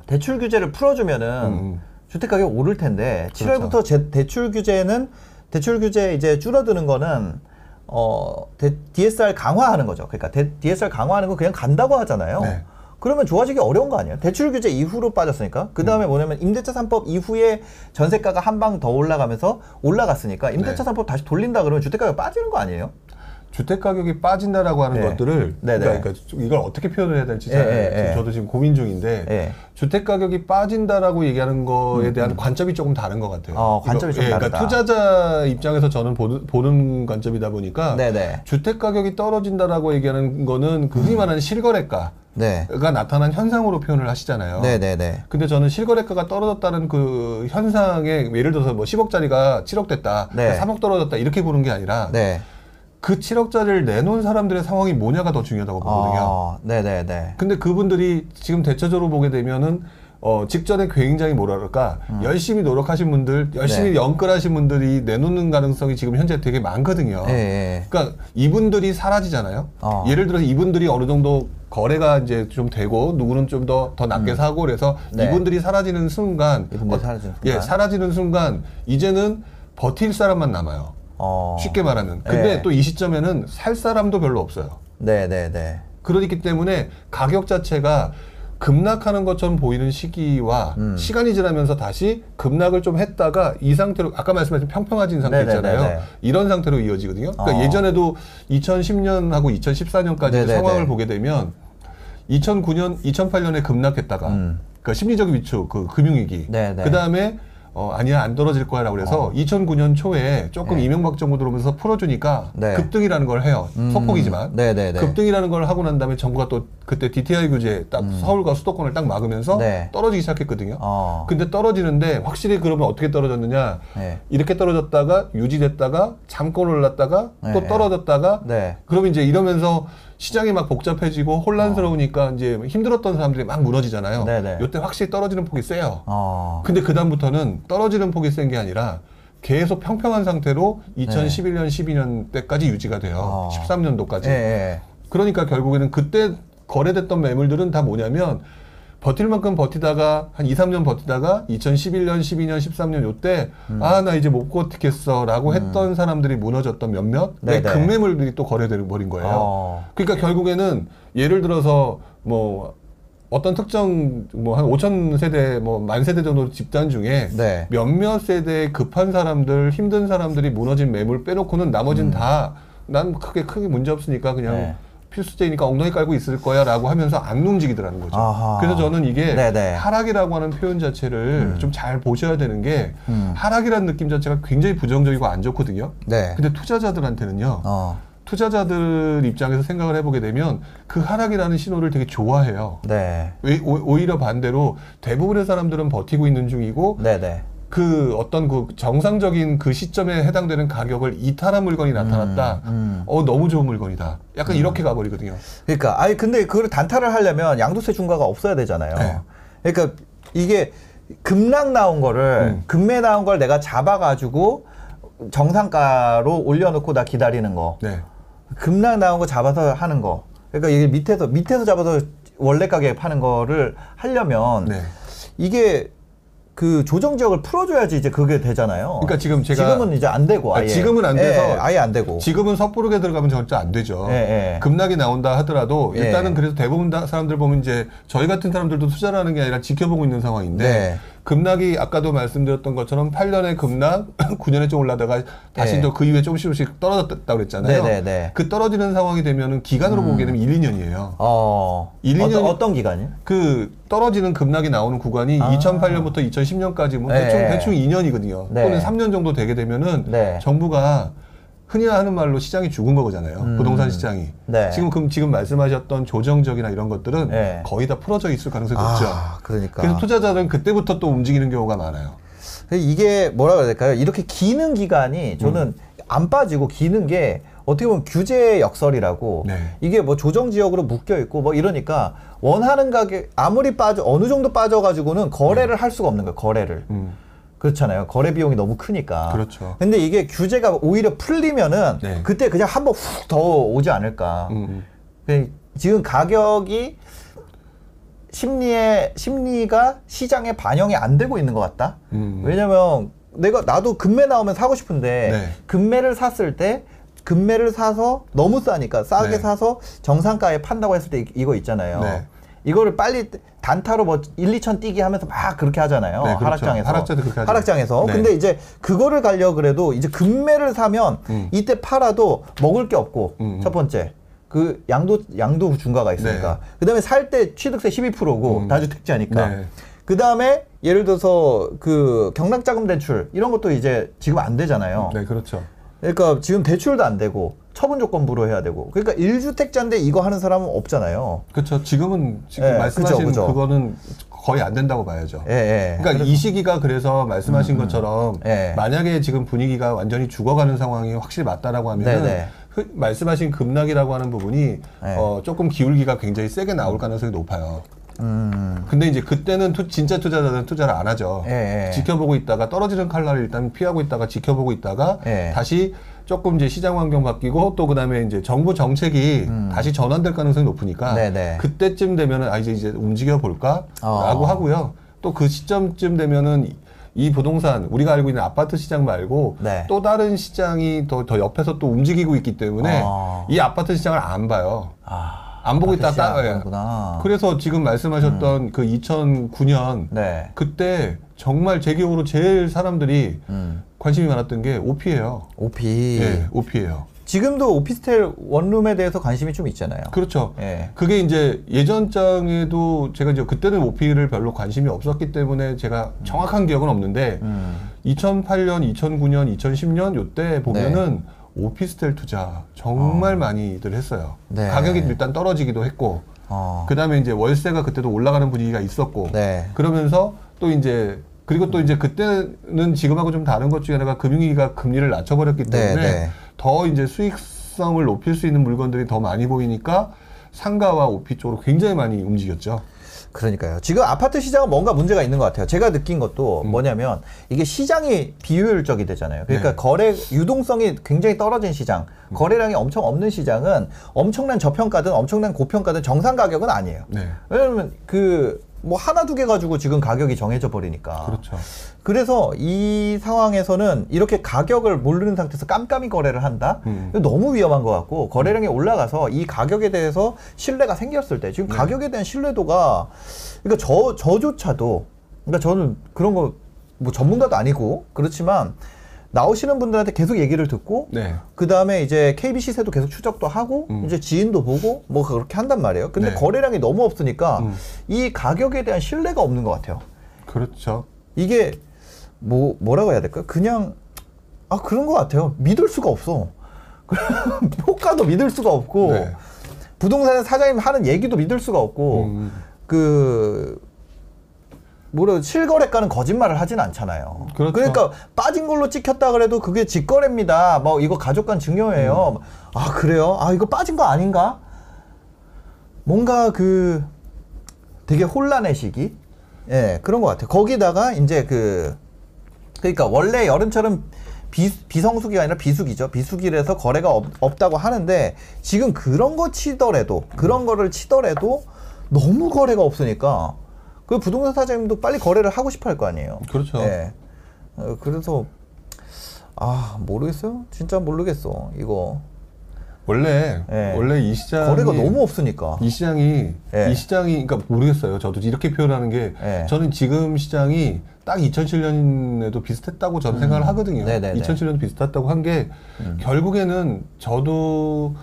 대출 규제를 풀어주면은 음. 주택 가격 오를 텐데 그렇죠. 7월부터 제, 대출 규제는 대출 규제 이제 줄어드는 거는 어 대- DSR 강화하는 거죠. 그러니까 대- DSR 강화하는 거 그냥 간다고 하잖아요. 네. 그러면 좋아지기 어려운 거 아니에요? 대출 규제 이후로 빠졌으니까. 그 음. 다음에 뭐냐면 임대차 3법 이후에 전세가가 한 방 더 올라가면서 올라갔으니까 임대차 네. 3법 다시 돌린다 그러면 주택 가격 빠지는 거 아니에요? 주택 가격이 빠진다라고 하는 네. 것들을 네, 네. 그러니까, 그러니까 좀 이걸 어떻게 표현을 해야 될지 예, 잘 예, 지금 예. 저도 지금 고민 중인데 예. 주택 가격이 빠진다라고 얘기하는 거에 대한 관점이 조금 다른 것 같아요. 음, 어, 관점이 이거- 좀 예, 다르다. 그러니까 투자자 입장에서 저는 보는, 보는 관점이다 보니까 네네. 주택 가격이 떨어진다라고 얘기하는 거는 그 흔히 말하는 실거래가가 네. 나타난 현상으로 표현을 하시잖아요. 네네 네. 근데 저는 실거래가가 떨어졌다는 그 현상에 예를 들어서 뭐 10억짜리가 7억 됐다, 네. 3억 떨어졌다 이렇게 보는 게 아니라 네. 그 7억짜리를 내놓은 사람들의 상황이 뭐냐가 더 중요하다고 보거든요. 어, 네네네. 근데 그분들이 지금 대체적으로 보게 되면은 어 직전에 굉장히 뭐라 그럴까 열심히 노력하신 분들 열심히 음. 네. 연끌하신 분들이 내놓는 가능성이 지금 현재 되게 많거든요. 예, 예. 그러니까 이분들이 사라지잖아요. 어. 예를 들어서 이분들이 어느 정도 거래가 이제 좀 되고 누구는 좀 더더 낮게 사고 그래서 네. 이분들이 사라지는 순간 이분들이 어, 사라지는 예 순간. 사라지는 순간 이제는 버틸 사람만 남아요. 어. 쉽게 말하면. 근데 예. 또이 시점에는 살 사람도 별로 없어요. 네네네. 그러기 때문에 가격 자체가 급락하는 것처럼 보이는 시기와 음. 시간이 지나면서 다시 급락을 좀 했다가 이 상태로 아까 말씀하신 평평해진 상태 네네네네. 있잖아요. 이런 상태로 이어지거든요. 그러니까 어. 예전에도 2010년하고 2014년까지 네네네. 상황을 보게 되면 2009년, 2008년에 급락했다가 음. 그러니까 심리적 위축, 그 금융위기. 그 다음에 어, 아니야, 안 떨어질 거야 라고 그래서 2009년 초에 조금 네. 이명박 정부 들어오면서 풀어주니까 네. 급등이라는 걸 해요. 음. 소폭이지만. 네네네. 급등이라는 걸 하고 난 다음에 정부가 또 그때 DTI 규제 딱 서울과 수도권을 딱 막으면서 음. 네. 떨어지기 시작했거든요. 어. 근데 떨어지는데 확실히 그러면 어떻게 떨어졌느냐? 네. 이렇게 떨어졌다가 유지됐다가 잠깐 올랐다가 또 네. 떨어졌다가 네. 그러면 이제 이러면서 시장이 막 복잡해지고 혼란스러우니까 이제 힘들었던 사람들이 막 무너지잖아요. 어. 네네. 이때 확실히 떨어지는 폭이 세요. 어. 근데 그 다음부터는 떨어지는 폭이 센 게 아니라 계속 평평한 상태로 2011년, 12년 때까지 유지가 돼요. 네. 어. 13년도까지. 예, 예. 그러니까 결국에는 그때 거래됐던 매물들은 다 뭐냐면 버틸 만큼 버티다가 한 2, 3년 버티다가 2011년, 12년, 13년 요때 음. 아나 이제 못 버티겠어라고 했던 사람들이 무너졌던 몇몇 내 네네. 급매물들이 또 거래돼 버린 거예요. 어. 그러니까 결국에는 예를 들어서 뭐 어떤 특정 뭐 한 5천 세대 뭐 만 세대 정도 집단 중에 네. 몇몇 세대에 급한 사람들 힘든 사람들이 무너진 매물 빼놓고는 나머지는 다난 크게 크게 문제 없으니까 그냥 음. 네. 필수제니까 엉덩이 깔고 있을 거야라고 하면서 안 움직이더라는 거죠. 아하. 그래서 저는 이게 네네. 하락이라고 하는 표현 자체를 좀잘 보셔야 되는 게 음. 하락이라는 느낌 자체가 굉장히 부정적이고 안 좋거든요. 네. 근데 투자자들한테는요. 어. 투자자들 입장에서 생각을 해보게 되면 그 하락이라는 신호를 되게 좋아해요. 네. 왜- 오- 오히려 반대로 대부분의 사람들은 버티고 있는 중이고 네네. 그 어떤 그 정상적인 그 시점에 해당되는 가격을 이탈한 물건이 나타났다. 음. 어 너무 좋은 물건이다. 약간 이렇게 가버리거든요. 그러니까 아니 근데 그걸 단타를 하려면 양도세 중과가 없어야 되잖아요. 네. 그러니까 이게 급락 나온 거를 음. 급매 나온 걸 내가 잡아가지고 정상가로 올려놓고 나 기다리는 거. 네. 급락 나온 거 잡아서 하는 거. 그러니까 이게 밑에서 밑에서 잡아서 원래 가격에 파는 거를 하려면 네. 이게 그 조정 지역을 풀어줘야지 이제 그게 되잖아요. 그러니까 지금 제가 지금은 이제 안 되고 아, 아예 지금은 안 돼서 예, 아예 안 되고. 지금은 섣부르게 들어가면 절대 안 되죠. 예, 예. 급락이 나온다 하더라도 예. 일단은 그래서 대부분 다- 사람들 보면 이제 저희 같은 사람들도 투자를 하는 게 아니라 지켜보고 있는 상황인데 네. 급락이 아까도 말씀드렸던 것처럼 8년에 급락, 9년에 좀 올라다가 다시 예. 또그 이후에 조금씩 조금씩 떨어졌다고 그랬잖아요. 네, 네, 네. 그 떨어지는 상황이 되면은 기간으로 보게 되면 1, 2년이에요. 어. 일, 어떤, 이년이- 어떤 기간이? 그 떨어지는 급락이 나오는 구간이 아. 2008년부터 2010년까지 뭐 네. 대충 대충 2년이거든요. 네. 또는 3년 정도 되게 되면은 네. 정부가 흔히 하는 말로 시장이 죽은 거잖아요. 음. 부동산 시장이. 네. 지금 그 지금 말씀하셨던 조정적이나 이런 것들은 네. 거의 다 풀어져 있을 가능성이 높죠. 아, 그러니까. 그래서 투자자들은 그때부터 또 움직이는 경우가 많아요. 이게 뭐라 그래야 될까요? 이렇게 기는 기간이 저는 음. 안 빠지고 기는 게 어떻게 보면 규제 역설이라고 네. 이게 뭐 조정 지역으로 묶여 있고 뭐 이러니까 원하는 가격 아무리 빠져 어느 정도 빠져 가지고는 거래를 할 수가 없는 거예요. 거래를. 음. 그렇잖아요. 거래 비용이 너무 크니까. 그렇죠. 근데 이게 규제가 오히려 풀리면은 네. 그때 그냥 한 번 훅 더 오지 않을까. 음, 음. 그 지금 가격이 심리에 심리가 시장에 반영이 안 되고 있는 것 같다. 음. 왜냐면 내가 나도 금매 나오면 사고 싶은데 네. 금매를 샀을 때 금매를 사서 너무 싸니까 싸게 네. 사서 정상가에 판다고 했을 때 이- 이거 있잖아요. 네. 이거를 빨리 단타로 뭐 1, 2천 뛰기 하면서 막 그렇게 하잖아요. 네, 그렇죠. 하락장에서. 하락장도 그렇게 하죠. 하락장에서. 네. 근데 이제 그거를 가려 그래도 이제 금매를 사면 음. 이때 팔아도 먹을 게 없고 음, 음. 첫 번째 그 양도 양도 중과가 있으니까. 그다음에 살 때 취득세 12%고 음. 다주택자니까. 네. 그 다음에 예를 들어서 그 경락자금 대출 이런 것도 이제 지금 안 되잖아요. 네, 그렇죠. 그러니까 지금 대출도 안 되고 처분 조건부로 해야 되고 그러니까 1주택자인데 이거 하는 사람은 없잖아요. 그렇죠. 지금은 지금 예, 말씀하신 그죠, 그죠. 그거는 거의 안 된다고 봐야죠. 예, 예. 그러니까 이 시기가 그래서 말씀하신 것처럼 예. 만약에 지금 분위기가 완전히 죽어가는 상황이 확실히 맞다라고 하면은 네네. 그 말씀하신 급락이라고 하는 부분이 네. 어, 조금 기울기가 굉장히 세게 나올 가능성이 높아요. 음. 근데 이제 그때는 투- 진짜 투자자들은 투자를 안 하죠. 예, 예. 지켜보고 있다가 떨어지는 칼날을 일단 피하고 있다가 지켜보고 있다가 예. 다시 조금 이제 시장 환경 바뀌고 또 그다음에 이제 정부 정책이 다시 전환될 가능성이 높으니까 음. 네네. 그때쯤 되면은 아 이제 이제 움직여 볼까라고 어. 하고요. 또 그 시점쯤 되면은 이- 이 부동산 우리가 알고 있는 아파트 시장 말고 네. 또 다른 시장이 더, 더 옆에서 또 움직이고 있기 때문에 어. 이 아파트 시장을 안 봐요. 아, 안 보고 있다 따. 예. 구나 그래서 지금 말씀하셨던 그 2009년 네. 그때 정말 제 기억으로 제일 사람들이 음. 관심이 많았던 게 오피예요. 오피. 예, 오피예요. 지금도 오피스텔 원룸에 대해서 관심이 좀 있잖아요. 그렇죠. 예. 그게 이제 예전 장에도 제가 이제 그때는 오피를 별로 관심이 없었기 때문에 제가 정확한 기억은 없는데 음. 2008년, 2009년, 2010년 요때 보면은 네. 오피스텔 투자 정말 많이들 했어요. 아. 네. 가격이 일단 떨어지기도 했고 어. 그 다음에 이제 월세가 그때도 올라가는 분위기가 있었고 네. 그러면서 또 이제 그리고 또 이제 그때는 지금하고 좀 다른 것 중에 하나가 금융위기가 금리를 낮춰버렸기 네, 때문에 네. 더 이제 수익성을 높일 수 있는 물건들이 더 많이 보이니까 상가와 오피 쪽으로 굉장히 많이 움직였죠. 그러니까요. 지금 아파트 시장은 뭔가 문제가 있는 것 같아요. 제가 느낀 것도 음. 뭐냐면 이게 시장이 비효율적이 되잖아요. 그러니까 네. 거래 유동성이 굉장히 떨어진 시장, 음. 거래량이 엄청 없는 시장은 엄청난 저평가든 엄청난 고평가든 정상 가격은 아니에요. 네. 왜냐면 그 뭐 하나 두 개 가지고 지금 가격이 정해져 버리니까. 그렇죠. 그래서 이 상황에서는 이렇게 가격을 모르는 상태에서 깜깜이 거래를 한다? 음. 너무 위험한 것 같고 거래량이 올라가서 이 가격에 대해서 신뢰가 생겼을 때 지금 네. 가격에 대한 신뢰도가 그러니까 저 저조차도 그러니까 저는 그런 거 뭐 전문가도 아니고 그렇지만 나오시는 분들한테 계속 얘기를 듣고 네. 그 다음에 이제 KB 시세도 계속 추적도 하고 음. 이제 지인도 보고 뭐 그렇게 한단 말이에요. 근데 네. 거래량이 너무 없으니까 음. 이 가격에 대한 신뢰가 없는 것 같아요. 그렇죠. 이게 뭐 뭐라고 해야 될까요? 그냥 아 그런 것 같아요. 믿을 수가 없어. 효과도 믿을 수가 없고 네. 부동산 사장님 하는 얘기도 믿을 수가 없고 음. 그 뭐라 실거래가는 거짓말을 하진 않잖아요. 그렇죠. 러니까 빠진 걸로 찍혔다 그래도 그게 직거래입니다. 뭐 이거 가족간 증여예요. 음. 아 그래요? 아 이거 빠진 거 아닌가? 뭔가 그 되게 혼란의 시기, 예 그런 것 같아요. 거기다가 이제 그 그러니까 원래 여름철은 비, 비성수기가 아니라 비수기죠. 비수기라서 거래가 없, 없다고 하는데 지금 그런 거 치더라도 그런 거를 치더라도 너무 거래가 없으니까 그 부동산 사장님도 빨리 거래를 하고 싶어 할 거 아니에요. 그렇죠. 예. 어, 그래서 아 모르겠어요. 진짜 모르겠어. 이거 원래 네. 원래 이 시장이 거래가 너무 없으니까. 이 시장이 예. 이 시장이 그러니까 모르겠어요. 저도 이렇게 표현하는 게 예. 저는 지금 시장이 딱 2007년에도 비슷했다고 저는 생각을 하거든요. 음. 네네네. 음. 2007년도 비슷했다고 한게 결국에는 저도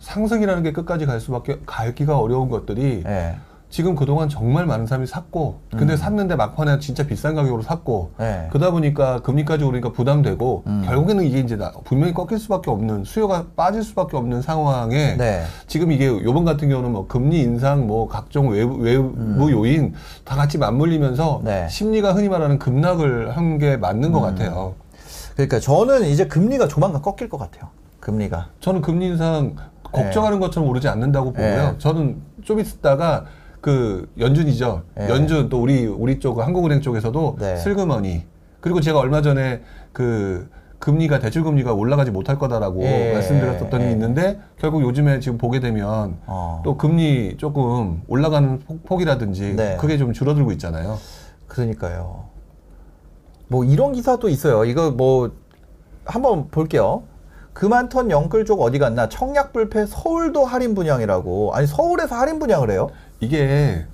상승이라는 게 끝까지 갈 수밖에 갈 기가 어려운 것들이 예. 지금 그동안 정말 많은 사람이 샀고 근데 샀는데 막판에 진짜 비싼 가격으로 샀고 음. 네. 그러다 보니까 금리까지 오르니까 부담되고 음. 결국에는 이게 이제 나- 분명히 꺾일 수밖에 없는 수요가 빠질 수밖에 없는 상황에 네. 지금 이게 요번 같은 경우는 뭐 금리 인상 뭐 각종 외부, 외부 요인 다 같이 맞물리면서 음. 네. 심리가 흔히 말하는 급락을 한 게 맞는 것 음. 같아요. 그러니까 저는 이제 금리가 조만간 꺾일 것 같아요. 금리가. 저는 금리 인상 걱정하는 것처럼 오르지 않는다고 보고요. 네. 저는 좀 있다가 그 연준이죠. 네. 연준 또 우리 우리 쪽 한국은행 쪽에서도 네. 슬그머니 그리고 제가 얼마 전에 그 금리가 대출 금리가 올라가지 못할 거다라고 예. 말씀드렸던 게 예. 있는데 결국 요즘에 지금 보게 되면 어. 또 금리 조금 올라가는 폭, 폭이라든지 네. 그게 좀 줄어들고 있잖아요. 그러니까요. 뭐 이런 기사도 있어요. 이거 뭐 한번 볼게요. 그만턴 영끌 쪽 어디 갔나? 청약 불패 서울도 할인 분양이라고. 아니 서울에서 할인 분양을 해요? 이게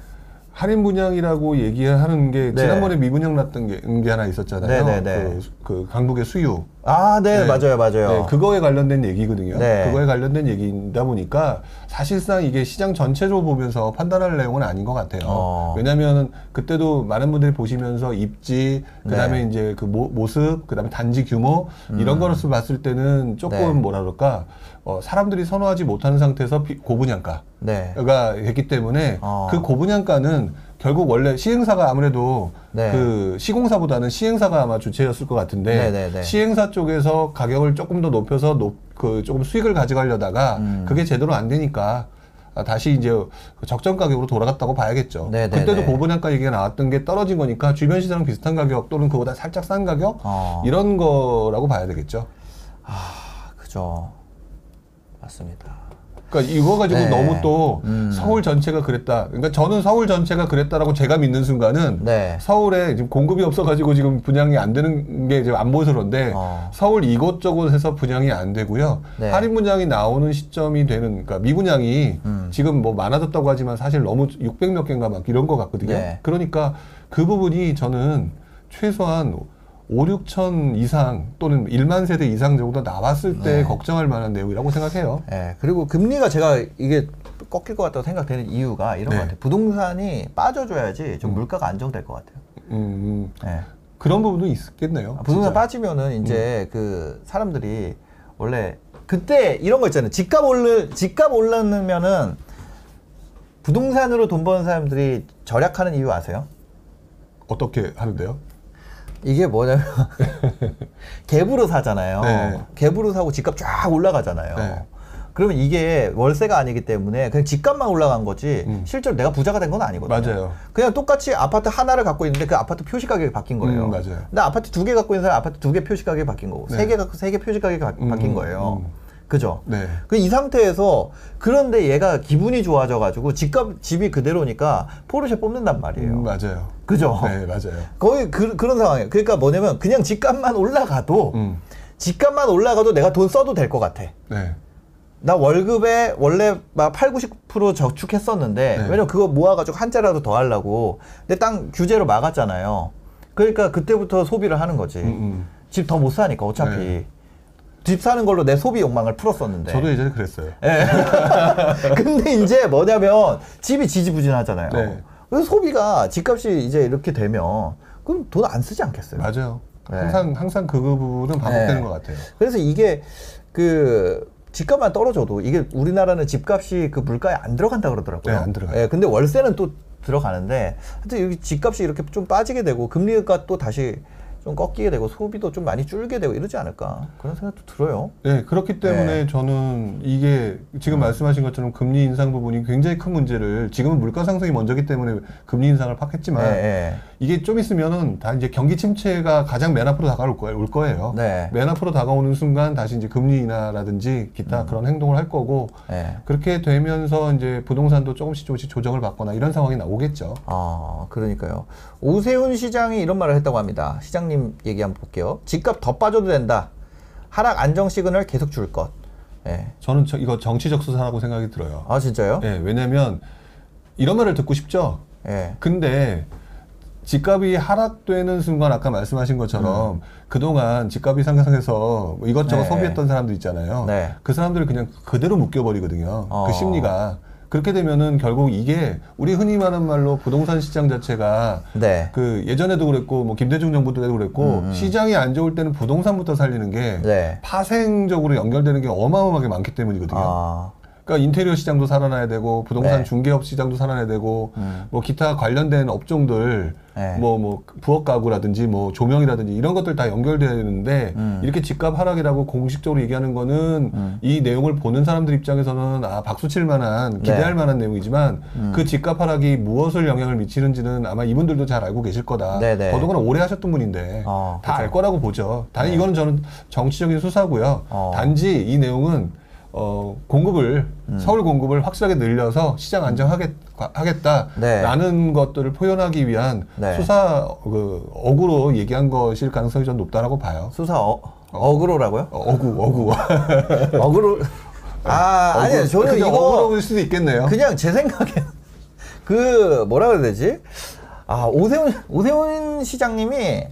할인 분양이라고 얘기하는 게 네. 지난번에 미분양 났던 게, 게 하나 있었잖아요. 네네네. 그, 그 강북의 수유. 아, 네, 네. 맞아요, 맞아요. 네, 그거에 관련된 얘기거든요. 네. 그거에 관련된 얘기다 보니까 사실상 이게 시장 전체적으로 보면서 판단할 내용은 아닌 것 같아요. 어. 왜냐하면 그때도 많은 분들이 보시면서 입지, 그다음에 네. 이제 그 모, 모습, 그다음에 단지 규모 이런 거로서 봤을 때는 조금 음. 네. 뭐라 그럴까 어, 사람들이 선호하지 못하는 상태에서 비- 고분양가. 네. 가 했기 때문에 어. 그 고분양가는 결국 원래 시행사가 아무래도 네. 그 시공사보다는 시행사가 아마 주체였을 것 같은데 네네네. 시행사 쪽에서 가격을 조금 더 높여서 높, 그 조금 수익을 가져가려다가 음. 그게 제대로 안 되니까 아, 다시 이제 그 적정 가격으로 돌아갔다고 봐야겠죠. 네네네. 그때도 고분양가 얘기가 나왔던 게 떨어진 거니까 주변 시장 비슷한 가격 또는 그보다 살짝 싼 가격 어. 이런 거라고 봐야 되겠죠. 아, 그죠. 맞습니다. 그러니까 이거 가지고 네. 너무 또 음. 서울 전체가 그랬다. 그러니까 저는 서울 전체가 그랬다라고 제가 믿는 순간은 네. 서울에 지금 공급이 없어가지고 지금 분양이 안 되는 게 지금 안 보여서 그런데 어. 서울 이곳저곳에서 분양이 안 되고요. 네. 할인 분양이 나오는 시점이 되는 그러니까 미분양이 음. 지금 뭐 많아졌다고 하지만 사실 너무 600 몇 개인가 막 이런 것 같거든요. 네. 그러니까 그 부분이 저는 최소한 5, 6천 이상 또는 1만 세대 이상 정도 나왔을 때 네. 걱정할 만한 내용이라고 생각해요. 예, 그리고 금리가 제가 이게 꺾일 것 같다고 생각되는 이유가 이런 네. 것 같아요. 부동산이 빠져줘야지 좀 물가가 안정될 것 같아요. 음, 예. 그런 부분도 있겠네요. 아, 부동산 진짜. 음. 빠지면은 이제 그 사람들이 원래 그때 이런 거 있잖아요. 집값 올르 집값 올랐으면은 부동산으로 돈 버는 사람들이 절약하는 이유 아세요? 어떻게 하는데요? 이게 뭐냐면 갭으로 사잖아요. 네. 갭으로 사고 집값 쫙 올라가잖아요. 네. 그러면 이게 월세가 아니기 때문에 그냥 집값만 올라간 거지 음. 실제로 내가 부자가 된 건 아니거든요. 맞아요. 그냥 똑같이 아파트 하나를 갖고 있는데 그 아파트 표시 가격이 바뀐 거예요. 음, 맞아요. 근데 아파트 두 개 갖고 있는 사람 아파트 두 개 표시 가격이 바뀐 거고 네. 세개 갖고 세 개 표시 가격이 바, 음, 뀐 거예요. 음. 그죠? 네. 그 이 상태에서 그런데 얘가 기분이 좋아져가지고 집값 집이 그대로니까 포르쉐 뽑는단 말이에요. 음, 맞아요. 그죠? 네, 맞아요. 거의 그, 그런 상황이에요. 그러니까 뭐냐면 그냥 집값만 올라가도 음. 집값만 올라가도 내가 돈 써도 될 것 같아. 네. 나 월급에 원래 막 8, 90% 저축했었는데 네. 왜냐면 그거 모아가지고 한자라도 더 하려고 근데 땅 규제로 막았잖아요. 그러니까 그때부터 소비를 하는 거지. 음, 음. 집더 못 사니까 어차피 네. 집 사는 걸로 내 소비 욕망을 풀었었는데. 저도 예전에 그랬어요. 예. 근데 이제 뭐냐면 집이 지지부진하잖아요. 네. 그래서 소비가 집값이 이제 이렇게 되면 그럼 돈 안 쓰지 않겠어요? 맞아요. 네. 항상 항상 그 부분은 반복되는 네. 것 같아요. 그래서 이게 그 집값만 떨어져도 이게 우리나라는 집값이 그 물가에 안 들어간다 그러더라고요. 네, 안 들어가요. 예, 근데 월세는 또 들어가는데 하여튼 여기 집값이 이렇게 좀 빠지게 되고 금리가 또 다시 좀 꺾이게 되고 소비도 좀 많이 줄게 되고 이러지 않을까 그런 생각도 들어요. 네, 그렇기 때문에 네. 저는 이게 지금 말씀하신 것처럼 금리 인상 부분이 굉장히 큰 문제를 지금은 물가 상승이 먼저기 때문에 금리 인상을 팍 했지만 예, 예. 이게 좀 있으면은 다 이제 경기 침체가 가장 맨 앞으로 다가올 거예요. 올 거예요. 네. 맨 앞으로 다가오는 순간 다시 이제 금리 인하라든지 기타 그런 행동을 할 거고 예. 그렇게 되면서 이제 부동산도 조금씩 조금씩 조정을 받거나 이런 상황이 나오겠죠. 아, 그러니까요. 오세훈 시장이 이런 말을 했다고 합니다. 시장님 얘기 한번 볼게요. 집값 더 빠져도 된다. 하락 안정 시그널 계속 줄 것. 예. 저는 저- 이거 정치적 수사라고 생각이 들어요. 아, 진짜요? 예, 왜냐면 이런 말을 듣고 싶죠. 예. 근데 집값이 하락되는 순간 아까 말씀하신 것처럼 그동안 집값이 상승해서 뭐 이것저것 네. 소비했던 사람들 있잖아요. 네. 그 사람들을 그냥 그대로 묶여버리거든요. 어. 그 심리가. 그렇게 되면은 결국 이게 우리 흔히 말하는 말로 부동산 시장 자체가 네. 그 예전에도 그랬고 뭐 김대중 정부 때도 그랬고 시장이 안 좋을 때는 부동산부터 살리는 게 네. 파생적으로 연결되는 게 어마어마하게 많기 때문이거든요. 아, 그러니까 인테리어 시장도 살아나야 되고 부동산 네. 중개업 시장도 살아나야 되고 음. 뭐 기타 관련된 업종들 네. 뭐뭐 부엌 가구라든지 뭐 조명이라든지 이런 것들 다 연결돼야 되는데 음. 이렇게 집값 하락이라고 공식적으로 얘기하는 거는 음. 이 내용을 보는 사람들 입장에서는 아 박수 칠 만한 기대할 네. 만한 내용이지만 음. 그 집값 하락이 무엇을 영향을 미치는지는 아마 이분들도 잘 알고 계실 거다. 네네. 더더구나 오래 하셨던 분인데 어, 다알 그죠. 거라고 보죠. 단지 네. 이거는 저는 정치적인 수사고요. 어. 단지 이 내용은 어, 공급을 음. 서울 공급을 확실하게 늘려서 시장 안정하겠다라는 네. 것들을 표현하기 위한 네. 수사 그 어구로 얘기한 것일 가능성이 좀 높다라고 봐요. 수사 어, 어그로라고요? 어, 어구 어구. 어그로. 아, 아니요. 저는 그냥 이거 어구로일 수도 있겠네요. 그냥 제 생각에 그 뭐라 그래야 되지? 아 오세훈 오세훈 시장님이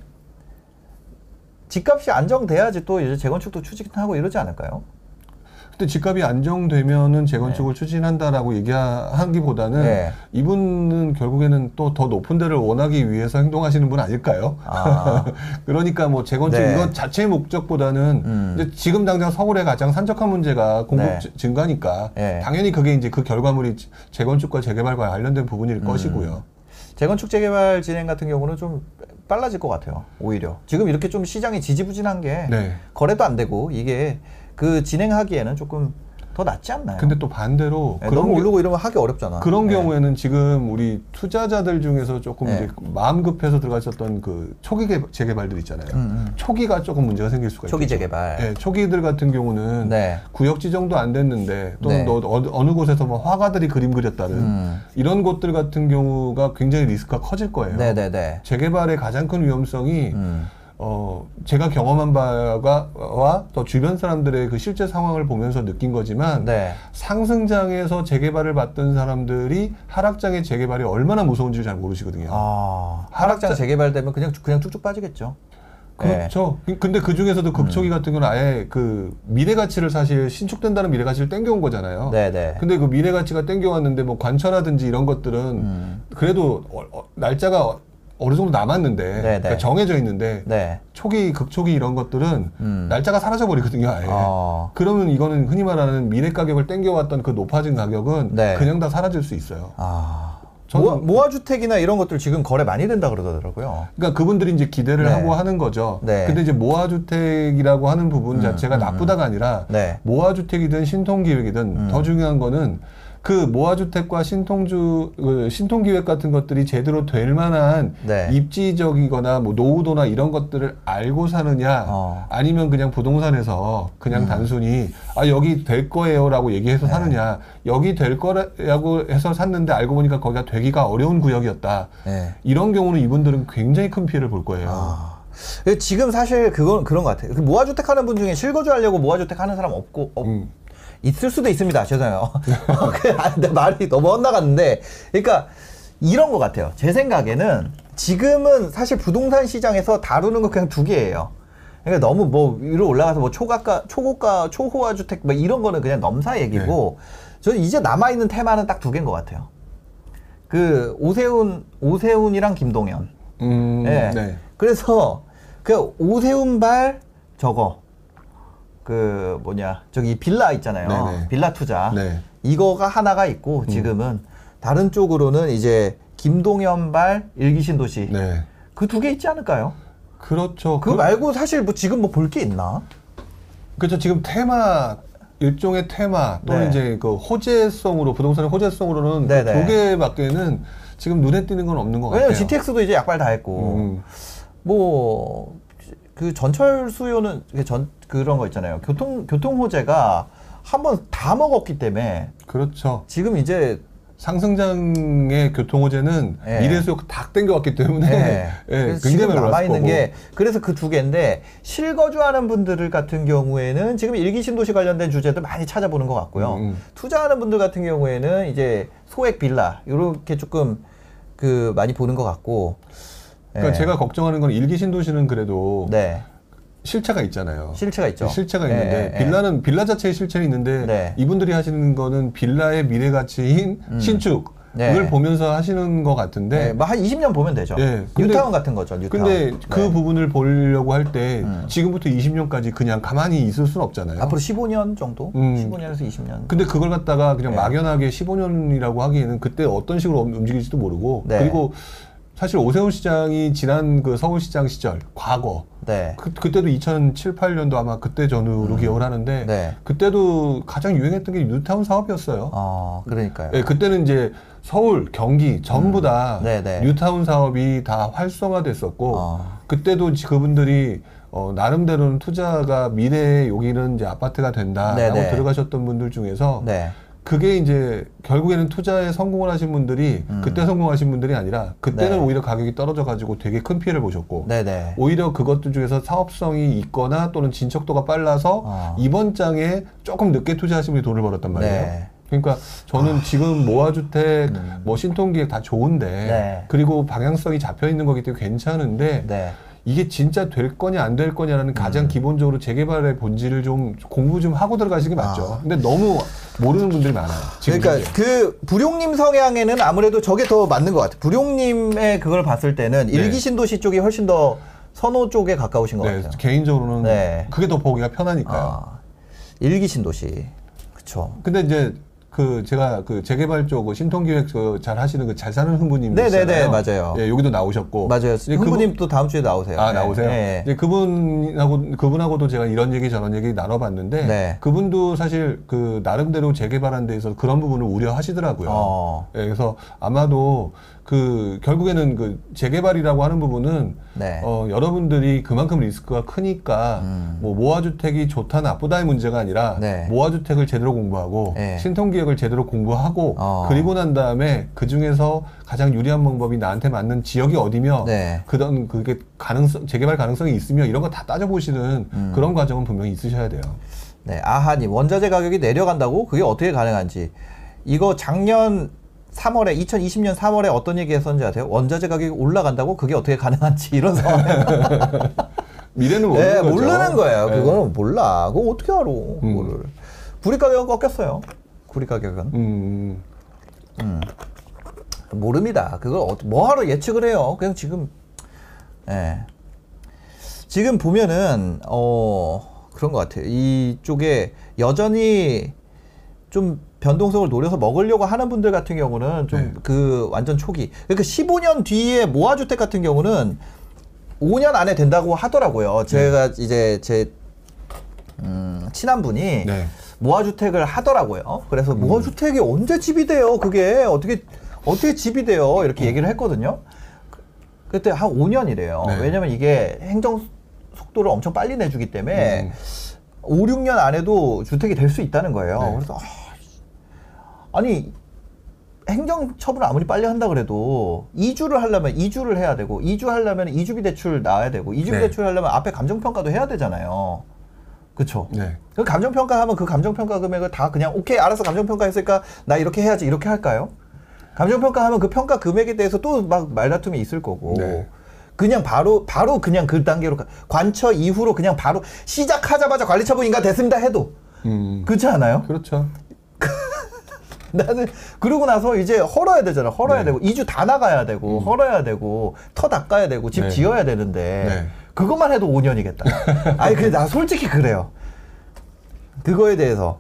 집값이 안정돼야지 또 이제 재건축도 추진하고 이러지 않을까요? 근데 집값이 안정되면은 재건축을 추진한다라고 얘기하기보다는 네. 이분은 결국에는 또 더 높은 데를 원하기 위해서 행동하시는 분 아닐까요? 아, 그러니까 뭐 재건축 네. 이것 자체의 목적보다는 음. 지금 당장 서울의 가장 산적한 문제가 공급 네. 지- 증가니까 네. 당연히 그게 이제 그 결과물이 지- 재건축과 재개발과 관련된 음. 부분일 것이고요. 재건축 재개발 진행 같은 경우는 좀 빨라질 것 같아요. 오히려 지금 이렇게 좀 시장이 지지부진한 게 네. 거래도 안 되고 이게 그 진행하기에는 조금 더 낫지 않나요? 근데 또 반대로 네, 그런 너무 게- 오르고 이러면 하기 어렵잖아. 그런 네. 경우에는 지금 우리 투자자들 중에서 조금 네. 이제 마음 급해서 들어가셨던 그 초기 개- 재개발들 있잖아요. 음, 음. 초기가 조금 문제가 생길 수가 초기 있죠. 재개발. 네, 초기들 같은 경우는 네. 구역 지정도 안 됐는데 또는 네. 또 어느, 어느 곳에서 뭐 화가들이 그림 그렸다는 음. 이런 곳들 같은 경우가 굉장히 리스크가 커질 거예요. 네네네. 재개발의 가장 큰 위험성이 음. 어 제가 경험한 바와 또 주변 사람들의 그 실제 상황을 보면서 느낀 거지만 네. 상승장에서 재개발을 받던 사람들이 하락장의 재개발이 얼마나 무서운지를 잘 모르시거든요. 아, 하락장 하락장- 재개발되면 그냥 그냥 쭉쭉 빠지겠죠. 네. 그렇죠. 근데 그 중에서도 급초기 같은 경우는 아예 그 미래 가치를 사실 신축된다는 미래 가치를 땡겨온 거잖아요. 네네. 근데 그 미래 가치가 땡겨왔는데 뭐 관철하든지 이런 것들은 음. 그래도 어, 어, 날짜가 어느 정도 남았는데 네네. 그러니까 정해져 있는데 네. 초기 극초기 이런 것들은 음. 날짜가 사라져 버리거든요 아예 어. 그러면 이거는 흔히 말하는 미래 가격을 땡겨왔던 그 높아진 가격은 네. 그냥 다 사라질 수 있어요 아. 모아, 모아 주택이나 이런 것들 지금 거래 많이 된다 그러더라고요. 그러니까 그분들이 이제 기대를 네. 하고 하는 거죠 네. 근데 이제 모아주택이라고 하는 부분 음, 자체가 음, 나쁘다가 아니라 네. 모아주택이든 신통기획이든 음. 더 중요한 거는 그 모아주택과 신통주 그 신통기획 같은 것들이 제대로 될 만한 네. 입지적이거나 뭐 노후도나 이런 것들을 알고 사느냐 어. 음. 아니면 그냥 부동산에서 그냥 단순히 아 여기 될 거예요라고 네. 얘기해서 사느냐 여기 될 거라고 해서 샀는데 알고 보니까 거기가 되기가 어려운 구역이었다 네. 이런 경우는 이분들은 굉장히 큰 피해를 볼 거예요. 아. 지금 사실 그건 그런 것 같아요. 그 모아주택 하는 분 중에 실거주 하려고 모아주택 하는 사람 없고 없, 음. 있을 수도 있습니다. 죄송해요. 그, 아, 내 말이 너무 엇나갔는데, 그러니까 이런 것 같아요. 제 생각에는 지금은 사실 부동산 시장에서 다루는 거 그냥 두 개예요. 그러니까 너무 뭐 위로 올라가서 뭐 초가가 초고가 초호화 주택 뭐 이런 거는 그냥 넘사 얘기고, 저는 이제 남아 있는 테마는 딱 두 개인 것 같아요. 그 오세훈 오세훈이랑 김동연. 음, 예. 네. 그래서 그 오세훈 발 저거 그 뭐냐 저기 빌라 있잖아요. 네네. 빌라 투자 네. 이거가 하나가 있고 지금은 다른 쪽으로는 이제 김동연발 일기신도시 네. 그 두 개 있지 않을까요? 그렇죠. 그거 말고 사실 뭐 지금 뭐 볼 게 있나? 그렇죠. 지금 테마 일종의 테마 또는 네. 이제 그 호재성으로 부동산의 호재성으로는 네네. 두 개밖에는 지금 눈에 띄는 건 없는 것 같아요. 왜냐면 GTX도 이제 약발 다 했고 음. 뭐 그 전철 수요는 그전 그런 거 있잖아요. 교통 교통 호재가 한 번 다 먹었기 때문에 그렇죠. 지금 이제 상승장의 교통 호재는 예. 미래 수요 다 땡겨왔기 때문에 네. 예, 굉장히 지금 남아 있는. 게 그래서 그 두 개인데 실거주하는 분들 같은 경우에는 지금 일기 신도시 관련된 주제들 많이 찾아보는 것 같고요. 음, 음. 투자하는 분들 같은 경우에는 이제 소액 빌라 이렇게 조금 그 많이 보는 것 같고. 그러니까 예. 제가 걱정하는 건 일기 신도시는 그래도 네 실체가 있잖아요. 실체가 있죠. 실체가 예, 있는데 예, 예. 빌라는 빌라 자체의 실체는 있는데 네. 이분들이 하시는 거는 빌라의 미래 가치인 신축을 네. 보면서 하시는 것 같은데 네, 뭐한 20년 보면 되죠. 예, 근데- 뉴타운 같은 거죠. 뉴타운. 근데 그 네. 부분을 보려고 할때 음. 지금부터 20년까지 그냥 가만히 있을 수는 없잖아요. 앞으로 15년 정도? 음. 15년에서 20년. 근데 그걸 갖다가 그냥 네. 막연하게 15년이라고 하기에는 그때 어떤 식으로 움직일지도 모르고 네. 그리고 사실 오세훈 시장이 지난 그 서울시장 시절 과거 네. 그, 그때도 2007, 8년도 아마 그때 전후로 기억을 하는데 네. 그때도 가장 유행했던 게 뉴타운 사업이었어요. 어, 그러니까요. 예, 그때는 이제 서울, 경기 전부 다 음. 네네. 뉴타운 사업이 다 활성화됐었고 어. 그때도 지- 그분들이 어, 나름대로는 투자가 미래에 여기는 이제 아파트가 된다라고 네네. 들어가셨던 분들 중에서 네. 그게 이제 결국에는 투자에 성공을 하신 분들이 그때 성공하신 분들이 아니라 그때는 음. 네. 오히려 가격이 떨어져 가지고 되게 큰 피해를 보셨고 네네. 오히려 그것들 중에서 사업성이 있거나 또는 진척도가 빨라서 어. 이번 장에 조금 늦게 투자하신 분이 돈을 벌었단 말이에요. 네. 그러니까 저는 지금 모아주택, 뭐 신통기획 다 좋은데 음. 네. 그리고 방향성이 잡혀 있는 거기 때문에 괜찮은데 네. 이게 진짜 될 거냐 안 될 거냐라는 가장 기본적으로 재개발의 본질을 좀 공부 좀 하고 들어가시는 게 맞죠. 근데 너무 모르는 분들이 많아요. 그러니까 현재. 그 불용님 성향에는 아무래도 저게 더 맞는 것 같아요. 불용님의 그걸 봤을 때는 네. 일기 신도시 쪽이 훨씬 더 선호 쪽에 가까우신 것 네, 같아요. 개인적으로는 네. 그게 더 보기가 편하니까요. 아, 일기 신도시. 그쵸. 근데 이제 그 제가 그 재개발 쪽 신통기획 그잘 하시는 그 잘 사는 흥부님 네네네, 맞아요. 예, 여기도 나오셨고 맞아요. 흥부님 또 다음 주에 나오세요. 아 네. 나오세요. 네. 이제 그분하고 그분하고도 제가 이런 얘기 저런 얘기 나눠봤는데 네. 그분도 사실 그 나름대로 재개발한 데에서 그런 부분을 우려하시더라고요. 어. 예, 그래서 아마도 그 결국에는 그 재개발이라고 하는 부분은 네. 어, 여러분들이 그만큼 리스크가 크니까 뭐 모아주택이 좋다 나쁘다의 문제가 아니라 음. 네. 모아주택을 제대로 공부하고 네. 신통기획을 제대로 공부하고 어. 그리고 난 다음에 그 중에서 가장 유리한 방법이 나한테 맞는 지역이 어디며 네. 그런 그게 가능성 재개발 가능성이 있으며 이런 거 다 따져보시는 음. 그런 과정은 분명히 있으셔야 돼요. 네, 아하님 원자재 가격이 내려간다고 그게 어떻게 가능한지 이거 작년 3월에 2020년 3월에 어떤 얘기 했었는지 아세요? 원자재 가격이 올라간다고 그게 어떻게 가능한지 이런 상황. 미래는 모르는 네, 거죠. 모르는 거예요. 네. 그거는 몰라. 그거 어떻게 알아? 그거를. 구리 가격은 꺾였어요. 구리 가격은 음, 모릅니다. 그걸 어, 뭐하러 예측을 해요? 그냥 지금 예. 지금 보면은 어 그런 것 같아요. 이쪽에 여전히 좀 변동성을 노려서 먹으려고 하는 분들 같은 경우는 좀 네. 그 완전 초기. 그러니까 15년 뒤에 모아주택 같은 경우는 5년 안에 된다고 하더라고요. 제가 이제 제 음, 친한 분이 네. 무화주택을 하더라고요. 그래서 무화주택이 언제 집이 돼요? 그게 어떻게 어떻게 집이 돼요? 이렇게 얘기를 했거든요. 그- 그때 한 5년이래요. 네. 왜냐면 이게 행정 속도를 엄청 빨리 내주기 때문에 음. 5, 6년 안에도 주택이 될 수 있다는 거예요. 네. 그래서 아, 니 행정 처분을 아무리 빨리 한다 그래도 이주를 하려면 이주를 해야 되고 이주 하려면 이주비 대출 나와야 되고 이주비 네. 대출 하려면 앞에 감정 평가도 해야 되잖아요. 그렇죠? 네. 그 감정 평가 하면 그 감정 평가 금액을 다 그냥 오케이 알아서 감정 평가 했으니까 나 이렇게 해야지 이렇게 할까요? 감정 평가 하면 그 평가 금액에 대해서 또 막 말다툼이 있을 거고. 네. 그냥 바로 바로 그냥 그 단계로 가- 관처 이후로 그냥 바로 시작하자마자 관리처분 인가 됐습니다 해도 음. 그렇지 않아요? 그렇죠. 나는 그러고 나서 이제 헐어야 되잖아. 헐어야 네. 되고 이주 다 나가야 되고 헐어야 되고 터 닦아야 되고 집 네. 지어야 되는데 네. 그것만 해도 5년이겠다. 아니 근데 나 솔직히 그래요. 그거에 대해서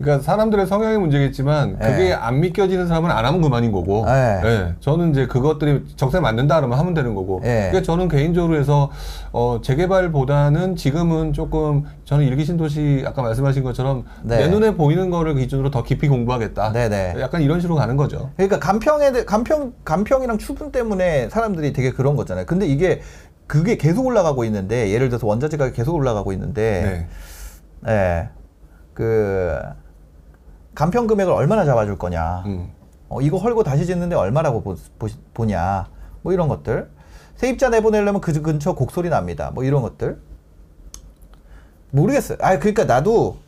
그러니까 사람들의 성향의 문제겠지만 네. 그게 안 믿겨지는 사람은 안 하면 그만인 거고. 네. 예, 저는 이제 그것들이 적성에 맞는다 그러면 하면 되는 거고. 네. 그러니까 저는 개인적으로 해서 어, 재개발보다는 지금은 조금 저는 일기 신도시 아까 말씀하신 것처럼 네. 내 눈에 보이는 거를 기준으로 더 깊이 공부하겠다. 네네. 약간 이런 식으로 가는 거죠. 그러니까 간평에 대- 간평 간평이랑 추분 때문에 사람들이 되게 그런 거잖아요. 근데 이게 그게 계속 올라가고 있는데 예를 들어서 원자재 가격이 계속 올라가고 있는데 네. 예. 그 간평 금액을 얼마나 잡아줄 거냐. 음. 어, 이거 헐고 다시 짓는데 얼마라고 보, 보, 냐뭐 이런 것들. 세입자 내보내려면 그 근처 곡소리 납니다. 뭐 이런 것들. 모르겠어요. 아, 그러니까 나도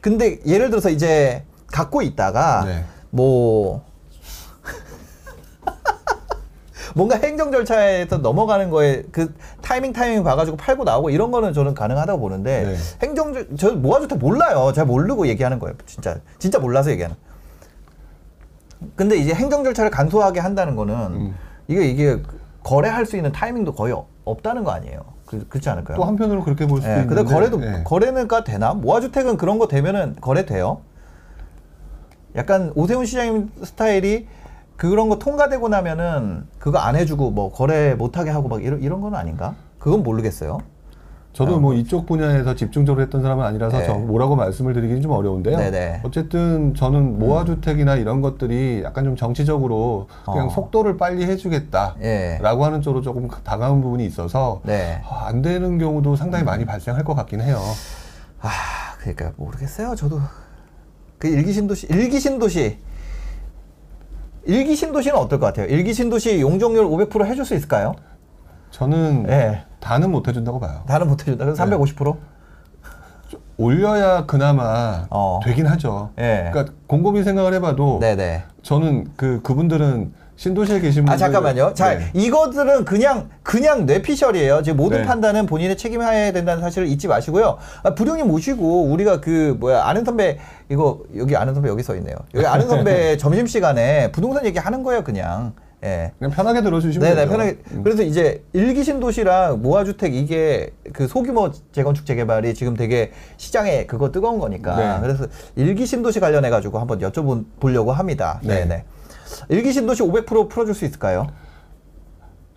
근데 예를 들어서 이제 갖고 있다가 네. 뭐 뭔가 행정 절차에서 넘어가는 거에 그 타이밍 타이밍 봐가지고 팔고 나오고 이런 거는 저는 가능하다고 보는데 네. 행정 절- 저 모아주택 몰라요. 잘 모르고 얘기하는 거예요. 진짜 진짜 몰라서 얘기하는. 근데 이제 행정 절차를 간소하게 한다는 거는 음. 이게 이게 거래할 수 있는 타이밍도 거의 없- 없다는 거 아니에요. 그, 그렇지 않을까요? 또 한편으로 그렇게 볼 수도 예, 있는데. 근데 거래도 예. 거래는가 되나? 모아주택은 그런 거 되면은 거래 돼요. 약간 오세훈 시장님 스타일이 그런 거 통과되고 나면은 그거 안 해주고 뭐 거래 못하게 하고 막 이런 이런 건 아닌가? 그건 모르겠어요. 저도 뭐 이쪽 분야에서 집중적으로 했던 사람은 아니라서 네. 저 뭐라고 말씀을 드리기는 좀 어려운데요. 네네. 어쨌든 저는 모아주택이나 이런 것들이 약간 좀 정치적으로 그냥 어. 속도를 빨리 해주겠다라고 예. 하는 쪽으로 조금 다가온 부분이 있어서 네. 아, 안 되는 경우도 상당히 많이 발생할 것 같긴 해요. 아, 그러니까 모르겠어요. 저도 그 일기 신도시 일기 신도시 일기 신도시는 어떨 것 같아요? 일기 신도시 용적률 500% 해줄 수 있을까요? 저는 예. 다는 못 해준다고 봐요. 다는 못 해준다. 그럼 350%? 올려야 그나마 어. 되긴 하죠. 예. 그러니까 곰곰이 생각을 해봐도 네네. 저는 그 그분들은 신도시에 계신 분들 아 잠깐만요. 자 네. 이것들은 그냥 그냥 뇌피셜이에요. 지금 모든 네. 판단은 본인의 책임해야 된다는 사실을 잊지 마시고요. 아, 부령님 모시고 우리가 그 뭐야 아는 선배 이거 여기 아는 선배 여기 써 있네요. 여기 아는 선배 점심 시간에 부동산 얘기 하는 거예요, 그냥. 예. 그냥 편하게 들어주시면 네네 되죠. 편하게. 음. 그래서 이제 일기신도시랑 모아주택 이게 그 소규모 재건축 재개발이 지금 되게 시장에 그거 뜨거운 거니까. 네. 그래서 일기신도시 관련해 가지고 한번 여쭤보려고 합니다. 네. 네네. 일기 신도시 500% 풀어줄 수 있을까요?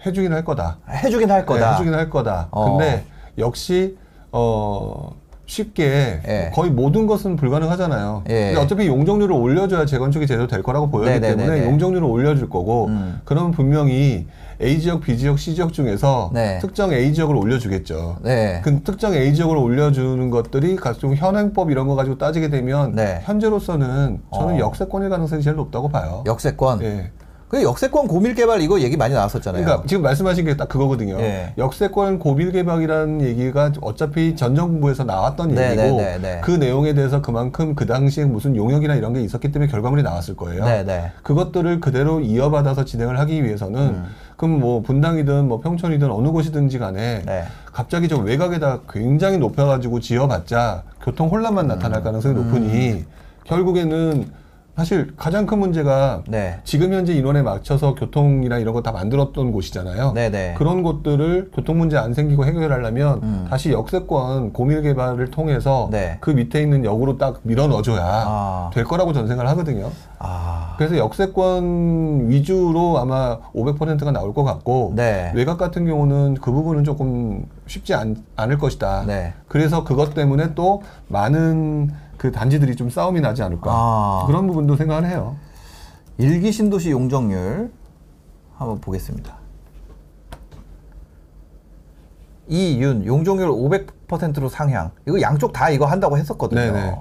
해주긴 할 거다. 해주긴 할 거다. 네, 해주긴 할 거다. 어. 근데 역시 어 쉽게 예. 거의 모든 것은 불가능하잖아요. 예. 근데 어차피 용적률을 올려줘야 재건축이 제대로 될 거라고 보였기 네네네네. 때문에 용적률을 올려줄 거고 음. 그러면 분명히 A 지역, B 지역, C 지역 중에서 네. 특정 A 지역을 올려주겠죠. 네. 그 특정 A 지역을 올려주는 것들이 각종 현행법 이런 거 가지고 따지게 되면 네. 현재로서는 저는 어. 역세권일 가능성이 제일 높다고 봐요. 역세권. 예. 그 역세권 고밀 개발 이거 얘기 많이 나왔었잖아요. 그러니까 지금 말씀하신 게 딱 그거거든요. 예. 역세권 고빌 개방이라는 얘기가 어차피 전 정부에서 나왔던 네, 얘기고 네, 네, 네. 그 내용에 대해서 그만큼 그 당시에 무슨 용역이나 이런 게 있었기 때문에 결과물이 나왔을 거예요. 네, 네. 그것들을 그대로 이어받아서 진행을 하기 위해서는 그럼 뭐 분당이든 뭐 평촌이든 어느 곳이든지 간에 네. 갑자기 저 외곽에다 굉장히 높여가지고 지어봤자 교통 혼란만 나타날 가능성이 높으니 결국에는 사실 가장 큰 문제가 네. 지금 현재 인원에 맞춰서 교통이나 이런 거 다 만들었던 곳이잖아요. 네네. 그런 곳들을 교통 문제 안 생기고 해결하려면 음. 다시 역세권 고밀 개발을 통해서 네. 그 밑에 있는 역으로 딱 밀어 넣어줘야 아. 될 거라고 저는 생각을 하거든요. 아. 그래서 역세권 위주로 아마 500%가 나올 것 같고 네. 외곽 같은 경우는 그 부분은 조금 쉽지 않, 않을 것이다. 네. 그래서 그것 때문에 또 많은 그 단지들이 좀 싸움이 나지 않을까 아. 그런 부분도 생각을 해요. 일기 신도시 용적률 한번 보겠습니다. 이윤 용적률 500%로 상향. 이거 양쪽 다 이거 한다고 했었거든요. 네네.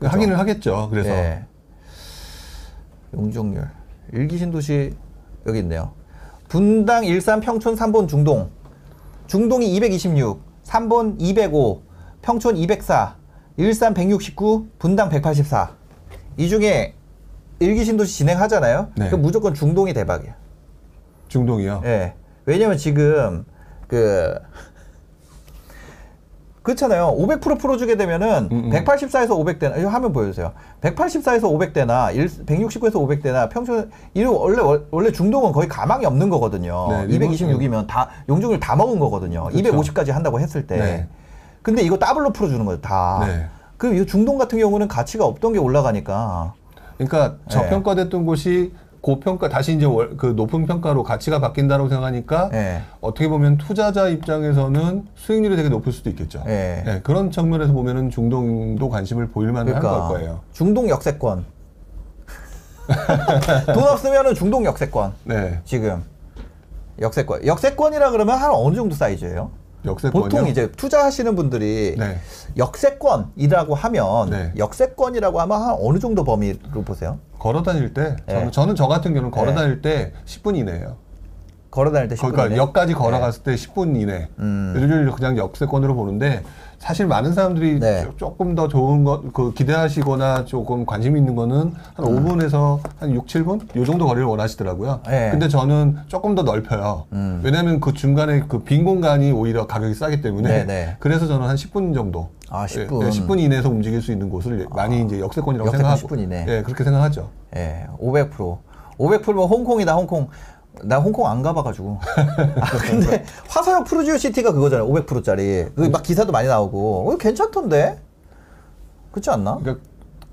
그죠? 확인을 하겠죠. 그래서 예. 용적률 일기 신도시 여기 있네요. 분당 일산 평촌 3본 중동. 중동이 226, 3본 205, 평촌 204, 일산 169, 분당 184. 이 중에 일기 신도시 진행하잖아요. 네. 그럼 무조건 중동이 대박이야. 중동이요. 예. 왜냐면 지금 그 그렇잖아요. 500% 풀어주게 되면은 음, 음. 184에서 500대나 이거 화면 보여주세요. 184에서 500대나 169에서 500대나 평균 이거 원래 원래 중동은 거의 가망이 없는 거거든요. 네, 226이면 다 용적률 다 먹은 거거든요. 그렇죠. 250까지 한다고 했을 때. 네. 근데 이거 더블로 풀어주는 거예요. 다. 네. 그럼 이 중동 같은 경우는 가치가 없던 게 올라가니까. 그러니까 네. 저평가됐던 곳이 고평가 다시 이제 월- 그 높은 평가로 가치가 바뀐다고 생각하니까 예. 어떻게 보면 투자자 입장에서는 수익률이 되게 높을 수도 있겠죠. 예. 네, 그런 측면에서 보면은 중동도 관심을 보일 만한 그러니까 걸 거예요. 중동 역세권. 돈 없으면은 중동 역세권. 네, 지금 역세권. 역세권이라 그러면 한 어느 정도 사이즈예요? 역세권이요. 보통 이제 투자하시는 분들이 네. 역세권이라고 하면 네. 역세권이라고 하면 한 어느 정도 범위로 보세요? 걸어 다닐 때 저는, 네. 저는 저 같은 경우는 걸어 네. 다닐 때 10분 이내예요. 걸어 다닐 때 10분 그러니까 이내? 역까지 걸어갔을 때 10분 이내. 음. 요즘 그냥 역세권으로 보는데 사실 많은 사람들이 네. 조- 조금 더 좋은 것, 그 기대하시거나 조금 관심 있는 거는 한 음. 5분에서 한 6, 7분? 요 정도 거리를 원하시더라고요. 네. 근데 저는 조금 더 넓혀요. 음. 왜냐하면 그 중간에 그 빈 공간이 오히려 가격이 싸기 때문에 네, 네. 그래서 저는 한 10분 정도. 아, 10분. 예, 10분 이내에서 움직일 수 있는 곳을 많이 이제 역세권이라고 역세권 생각하고. 10분 이내. 예, 그렇게 생각하죠. 예, 500%. 500%면 홍콩이다, 홍콩. 나 홍콩 안 가봐가지고. 아, 근데 화서역 푸르지오 시티가 그거잖아요. 500%짜리. 그 막 기사도 많이 나오고. 어, 괜찮던데? 그렇지 않나? 그러니까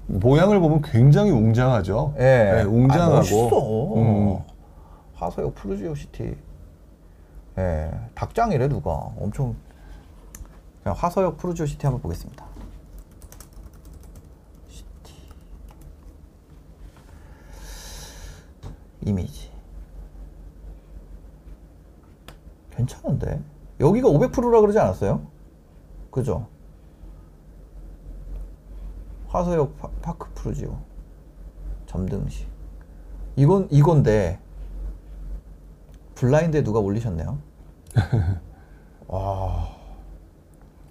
모양을 보면 굉장히 웅장하죠. 예. 예, 웅장하고. 아, 멋있어. 음. 화서역 푸르지오 시티. 예. 닭장이래, 누가. 엄청. 그냥 화서역 푸르지오 시티 한번 보겠습니다. 시티. 이미지. 괜찮은데? 여기가 500%라 그러지 않았어요? 그죠? 화서역 파, 파크 푸르지오. 점등식. 이건 이건데 블라인드에 누가 올리셨네요.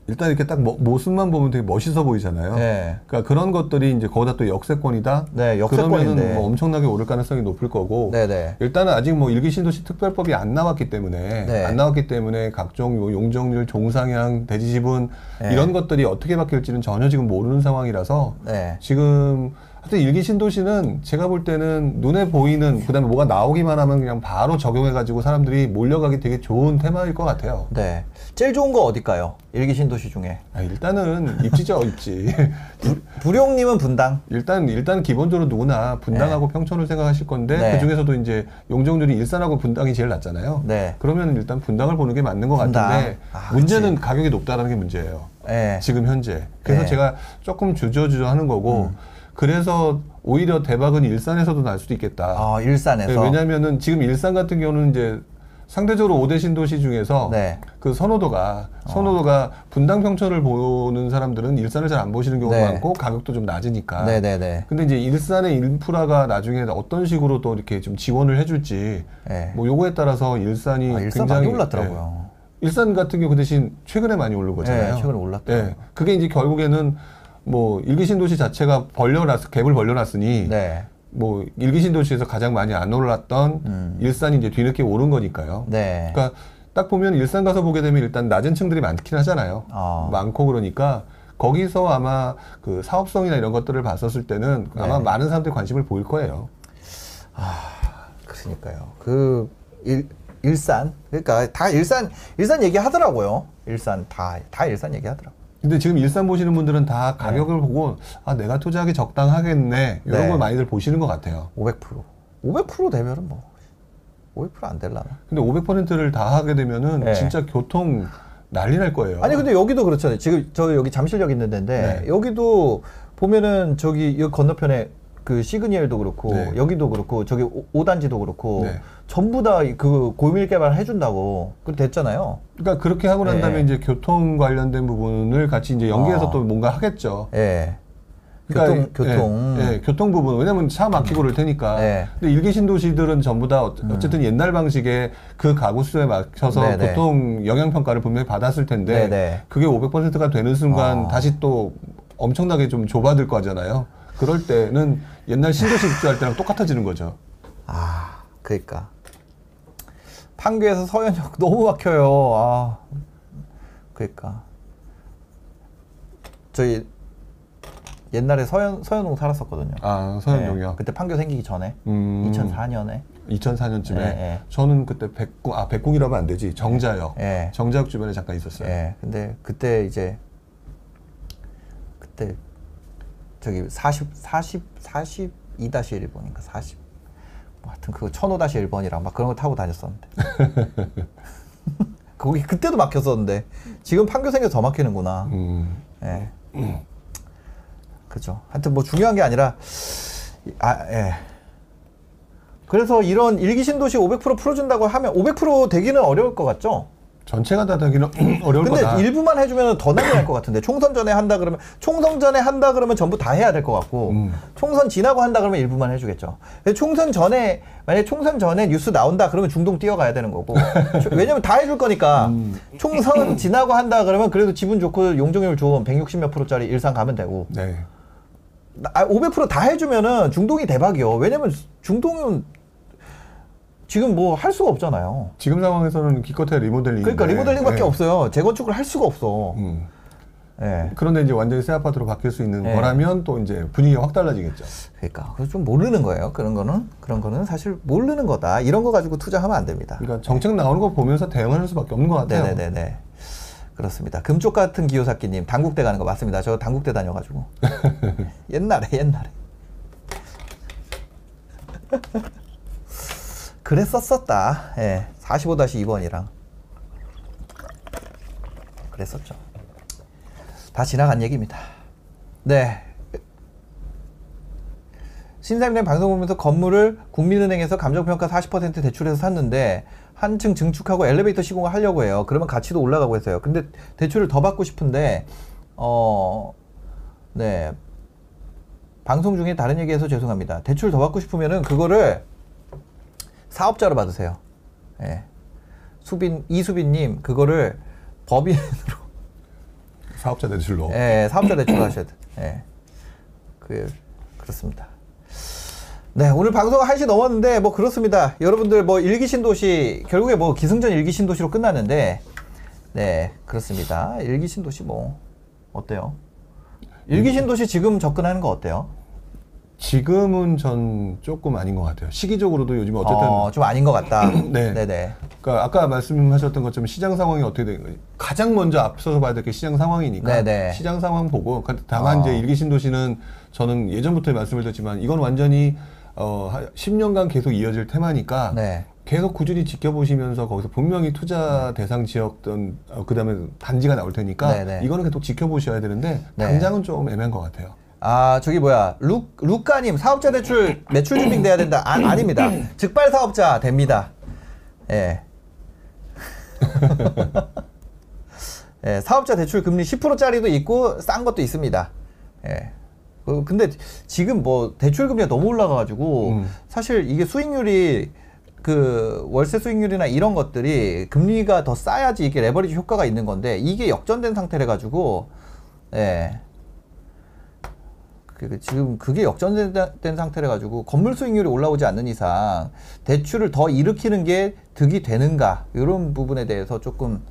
일단 이렇게 딱 모, 모습만 보면 되게 멋있어 보이잖아요. 네. 그러니까 그런 것들이 이제 거기다 또 역세권이다. 네. 그러면은 뭐 엄청나게 오를 가능성이 높을 거고. 네네. 일단은 아직 뭐 일기 신도시 특별법이 안 나왔기 때문에 네. 안 나왔기 때문에 각종 요 용적률, 종상향, 대지 지분 네. 이런 것들이 어떻게 바뀔지는 전혀 지금 모르는 상황이라서 네. 지금 하여튼 일기 신도시는 제가 볼 때는 눈에 보이는 그다음에 뭐가 나오기만 하면 그냥 바로 적용해 가지고 사람들이 몰려가기 되게 좋은 테마일 것 같아요. 네. 제일 좋은 거 어딜까요? 일기 신도시 중에. 아, 일단은 입지죠 입지. 부, 부룡님은 분당. 일단 일단 기본적으로 누구나 분당하고 평촌을 생각하실 건데 네. 그 중에서도 이제 용적률이 일산하고 분당이 제일 낮잖아요. 네. 그러면 일단 분당을 보는 게 맞는 것 분당. 같은데 아, 문제는 가격이 높다는 게 문제예요. 네. 지금 현재. 그래서 네. 음. 제가 조금 주저주저 하는 거고 그래서 오히려 대박은 일산에서도 날 수도 있겠다. 아, 일산에서. 네, 왜냐면은 지금 일산 같은 경우는 이제 상대적으로 5대 신도시 중에서 네. 그 선호도가 선호도가 분당 평촌을 보는 사람들은 일산을 잘 안 보시는 경우가 네. 많고 가격도 좀 낮으니까. 네네네. 근데 이제 일산의 인프라가 나중에 어떤 식으로 또 이렇게 좀 지원을 해줄지 네. 뭐 요거에 따라서 일산이 아, 일산 굉장히 많이 올랐더라고요. 예. 일산 같은 경우 그 대신 최근에 많이 오른 거잖아요. 네, 최근에 올랐더라고요. 예. 그게 이제 결국에는 뭐 일기 신도시 자체가 벌려놨 갭을 벌려놨으니 네. 뭐 일기 신도시에서 가장 많이 안 올랐던 음. 일산이 이제 뒤늦게 오른 거니까요. 네. 그러니까 딱 보면 일산 가서 보게 되면 일단 낮은 층들이 많긴 하잖아요. 아. 많고 그러니까 거기서 아마 그 사업성이나 이런 것들을 봤었을 때는 아마 네. 많은 사람들이 관심을 보일 거예요. 그러니까요. 그 일, 일산 그러니까 다 일산 일산 얘기하더라고요. 일산 다 다 일산 얘기하더라고. 근데 지금 일산 보시는 분들은 다 가격을 보고 아 내가 투자하기 적당하겠네 이런 네. 걸 많이들 보시는 것 같아요. 500% 500% 되면은 뭐 500%안 될라나. 근데 500%를 다 하게 되면은 네. 진짜 교통 난리 날 거예요. 아니 근데 여기도 그렇잖아요. 지금 저 여기 잠실역 있는 데인데 네. 여기도 보면은 저기 여 건너편에 그 시그니엘도 그렇고 네. 여기도 그렇고 저기 오- 오단지도 그렇고 네. 전부 다 그 고밀 개발 해준다고 그 됐잖아요. 그러니까 그렇게 하고 난 다음에 네. 이제 교통 관련된 부분을 같이 이제 연계해서 어. 또 뭔가 하겠죠. 예. 그러니까 교통 교통. 예, 예, 교통 부분 왜냐면 차 막히고 그럴 테니까. 네. 근데 일기 신도시들은 전부 다 어- 어쨌든 옛날 방식의 그 가구 수에 맞춰서 네, 네. 교통 영향 평가를 분명히 받았을 텐데 네, 네. 그게 500%가 되는 순간 아. 다시 또 엄청나게 좀 좁아들 거잖아요. 그럴 때는 옛날 신도시 입주할 때랑 똑같아지는 거죠. 아, 그러니까 판교에서 서현역 너무 막혀요. 아, 그러니까 저희 옛날에 서현 서현동 살았었거든요. 아 서현동이요. 네, 그때 판교 생기기 전에 음. 2004년에 2004년쯤에 예, 예. 저는 그때 백궁 아 백궁이라면 안 되지 정자역 예. 정자역 주변에 잠깐 있었어요. 예. 근데 그때 이제 그때 저기 40 40 42-1번인가 40 뭐 하여튼 그거 1005-1번이랑 막 그런 거 타고 다녔었는데. 거기 그때도 막혔었는데 지금 판교 생겨서 더 막히는구나. 음. 예. 그죠. 하여튼 뭐 중요한 게 아니라 아, 예. 그래서 이런 일기 신도시 500% 풀어준다고 하면 500% 되기는 어려울 것 같죠? 전체가 다 되기는 어려울 근데 거다. 일부만 해주면 더 난리 날것 같은데 총선 전에 한다 그러면 총선 전에 한다 그러면 전부 다 해야 될 것 같고 음. 총선 지나고 한다 그러면 일부만 해주겠죠. 근데 총선 전에 만약 총선 전에 뉴스 나온다 그러면 중동 뛰어가야 되는 거고 왜냐면 다 해줄 거니까 음. 총선 지나고 한다 그러면 그래도 기분 좋고 용적률 좋은 160 몇 프로짜리 일산 가면 되고 네. 아, 500%다 해주면은 중동이 대박이요. 왜냐면 중동은 지금 뭐 할 수가 없잖아요. 지금 상황에서는 기껏해 리모델링. 그러니까 리모델링밖에 없어요. 재건축을 할 수가 없어. 음. 예. 그런데 이제 완전히 새 아파트로 바뀔 수 있는 네. 거라면 또 이제 분위기가 확 달라지겠죠. 그러니까 그래서 좀 모르는 거예요. 그런 거는 그런 거는 사실 모르는 거다. 이런 거 가지고 투자하면 안 됩니다. 그러니까 정책 나오는 거 보면서 대응하는 수밖에 없는 것 같아요. 네네네네. 그렇습니다. 금쪽 같은 기호사끼님 당국대 가는 거 맞습니다. 저 당국대 다녀가지고 옛날에 옛날에 그랬었었다. 예, 45-2번이랑 그랬었죠. 다 지나간 얘기입니다. 네. 신사임당 방송 보면서 건물을 국민은행에서 감정평가 40% 대출해서 샀는데 한 층 증축하고 엘리베이터 시공을 하려고 해요. 그러면 가치도 올라가고 했어요. 근데 대출을 더 받고 싶은데 어, 네. 방송 중에 다른 얘기해서 죄송합니다. 대출 더 받고 싶으면은 그거를 사업자로 받으세요. 예. 수빈 이수빈님 그거를 법인으로 사업자 대출로. 예, 사업자 대출 하셔야 돼. 예. 그, 그렇습니다. 네, 오늘 방송 1시 넘었는데, 뭐, 그렇습니다. 여러분들, 뭐, 일기 신도시, 결국에 뭐, 기승전 일기 신도시로 끝났는데, 네, 그렇습니다. 일기 신도시 뭐, 어때요? 일기 신도시 지금 접근하는 거 어때요? 지금은 전 조금 아닌 것 같아요. 시기적으로도 요즘 어쨌든 어, 좀 아닌 것 같다. 네. 네네. 그러니까 아까 말씀하셨던 것처럼 시장 상황이 어떻게 되 가장 먼저 앞서서 봐야 될 게 시장 상황이니까 네네. 시장 상황 보고 그 다만 어. 이제 일기 신도시는 저는 예전부터 말씀을 드렸지만 이건 완전히 어, 한 10년간 계속 이어질 테마니까 네. 계속 꾸준히 지켜보시면서 거기서 분명히 투자 대상 지역든 어, 그다음에 단지가 나올 테니까 네네. 이거는 계속 지켜보셔야 되는데 네. 당장은 좀 애매한 것 같아요. 아, 저기 뭐야. 루, 루카님, 사업자 대출 매출 준비 돼야 된다. 아, 아닙니다. 즉발 사업자 됩니다. 예. 예, 사업자 대출 금리 10%짜리도 있고, 싼 것도 있습니다. 예. 어, 근데 지금 뭐 대출 금리가 너무 올라가가지고, 음. 사실 이게 수익률이 그 월세 수익률이나 이런 것들이 금리가 더 싸야지 이게 레버리지 효과가 있는 건데, 이게 역전된 상태래 가지고, 예. 그 지금 그게 역전된 상태래 가지고 건물 수익률이 올라오지 않는 이상 대출을 더 일으키는 게 득이 되는가 이런 부분에 대해서 조금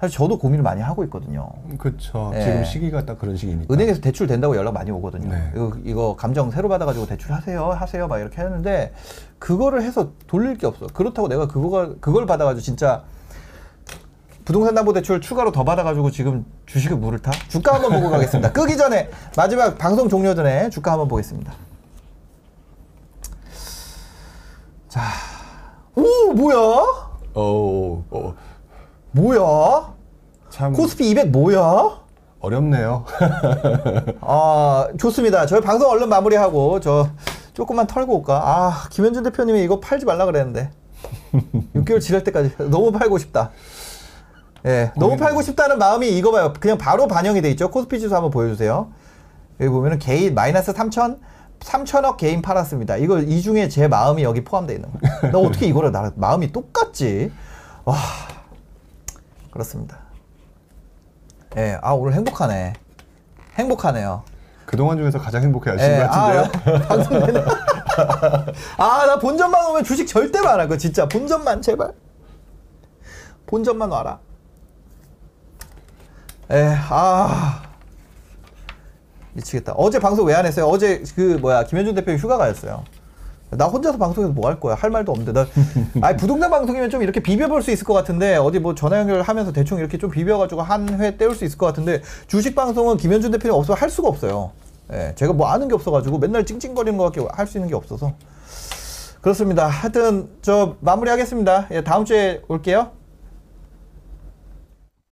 사실 저도 고민을 많이 하고 있거든요. 그렇죠. 예. 지금 시기가 딱 그런 시기니까. 은행에서 대출 된다고 연락 많이 오거든요. 네. 이거, 이거 감정 새로 받아가지고 대출하세요, 하세요, 막 이렇게 하는데 그거를 해서 돌릴 게 없어. 그렇다고 내가 그거가 그걸 받아가지고 진짜 부동산 담보 대출 추가로 더 받아가지고 지금 주식을 물을 타? 주가 한번 보고 가겠습니다. 끄기 전에 마지막 방송 종료 전에 주가 한번 보겠습니다. 자, 오 뭐야? 어, 어, 뭐야? 참 코스피 200 뭐야? 어렵네요. 아, 좋습니다. 저희 방송 얼른 마무리하고 저 조금만 털고 올까? 아, 김현준 대표님이 이거 팔지 말라 그랬는데. 6개월 지날 때까지 너무 팔고 싶다. 예, 너무 팔고 싶다는 마음이 이거 봐요. 그냥 바로 반영이 돼 있죠. 코스피 지수 한번 보여주세요. 여기 보면은 개인 마이너스 3천 3천억 개인 팔았습니다. 이거 이 중에 제 마음이 여기 포함되어 있는 거예요. 나 어떻게 이거를 나 마음이 똑같지? 와, 그렇습니다. 예, 아 오늘 행복하네. 행복하네요. 그동안 중에서 가장 행복해 하신 예, 것 같은데요. 아, 방송 내내. 아, 나 본전만 오면 주식 절대 안할거 진짜. 본전만 제발. 본전만 와라. 에, 아. 미치겠다. 어제 방송 왜 안 했어요? 어제 그 뭐야 김현준 대표 휴가 가였어요. 나 혼자서 방송에서 뭐 할 거야? 할 말도 없는데 나 아니 부동산 방송이면 좀 이렇게 비벼볼 수 있을 것 같은데 어디 뭐 전화 연결하면서 대충 이렇게 좀 비벼가지고 한 회 때울 수 있을 것 같은데 주식 방송은 김현준 대표님 없으면 할 수가 없어요. 예, 제가 뭐 아는 게 없어가지고 맨날 찡찡거리는 것밖에 할 수 있는 게 없어서 그렇습니다. 하여튼 저 마무리하겠습니다. 예, 다음 주에 올게요.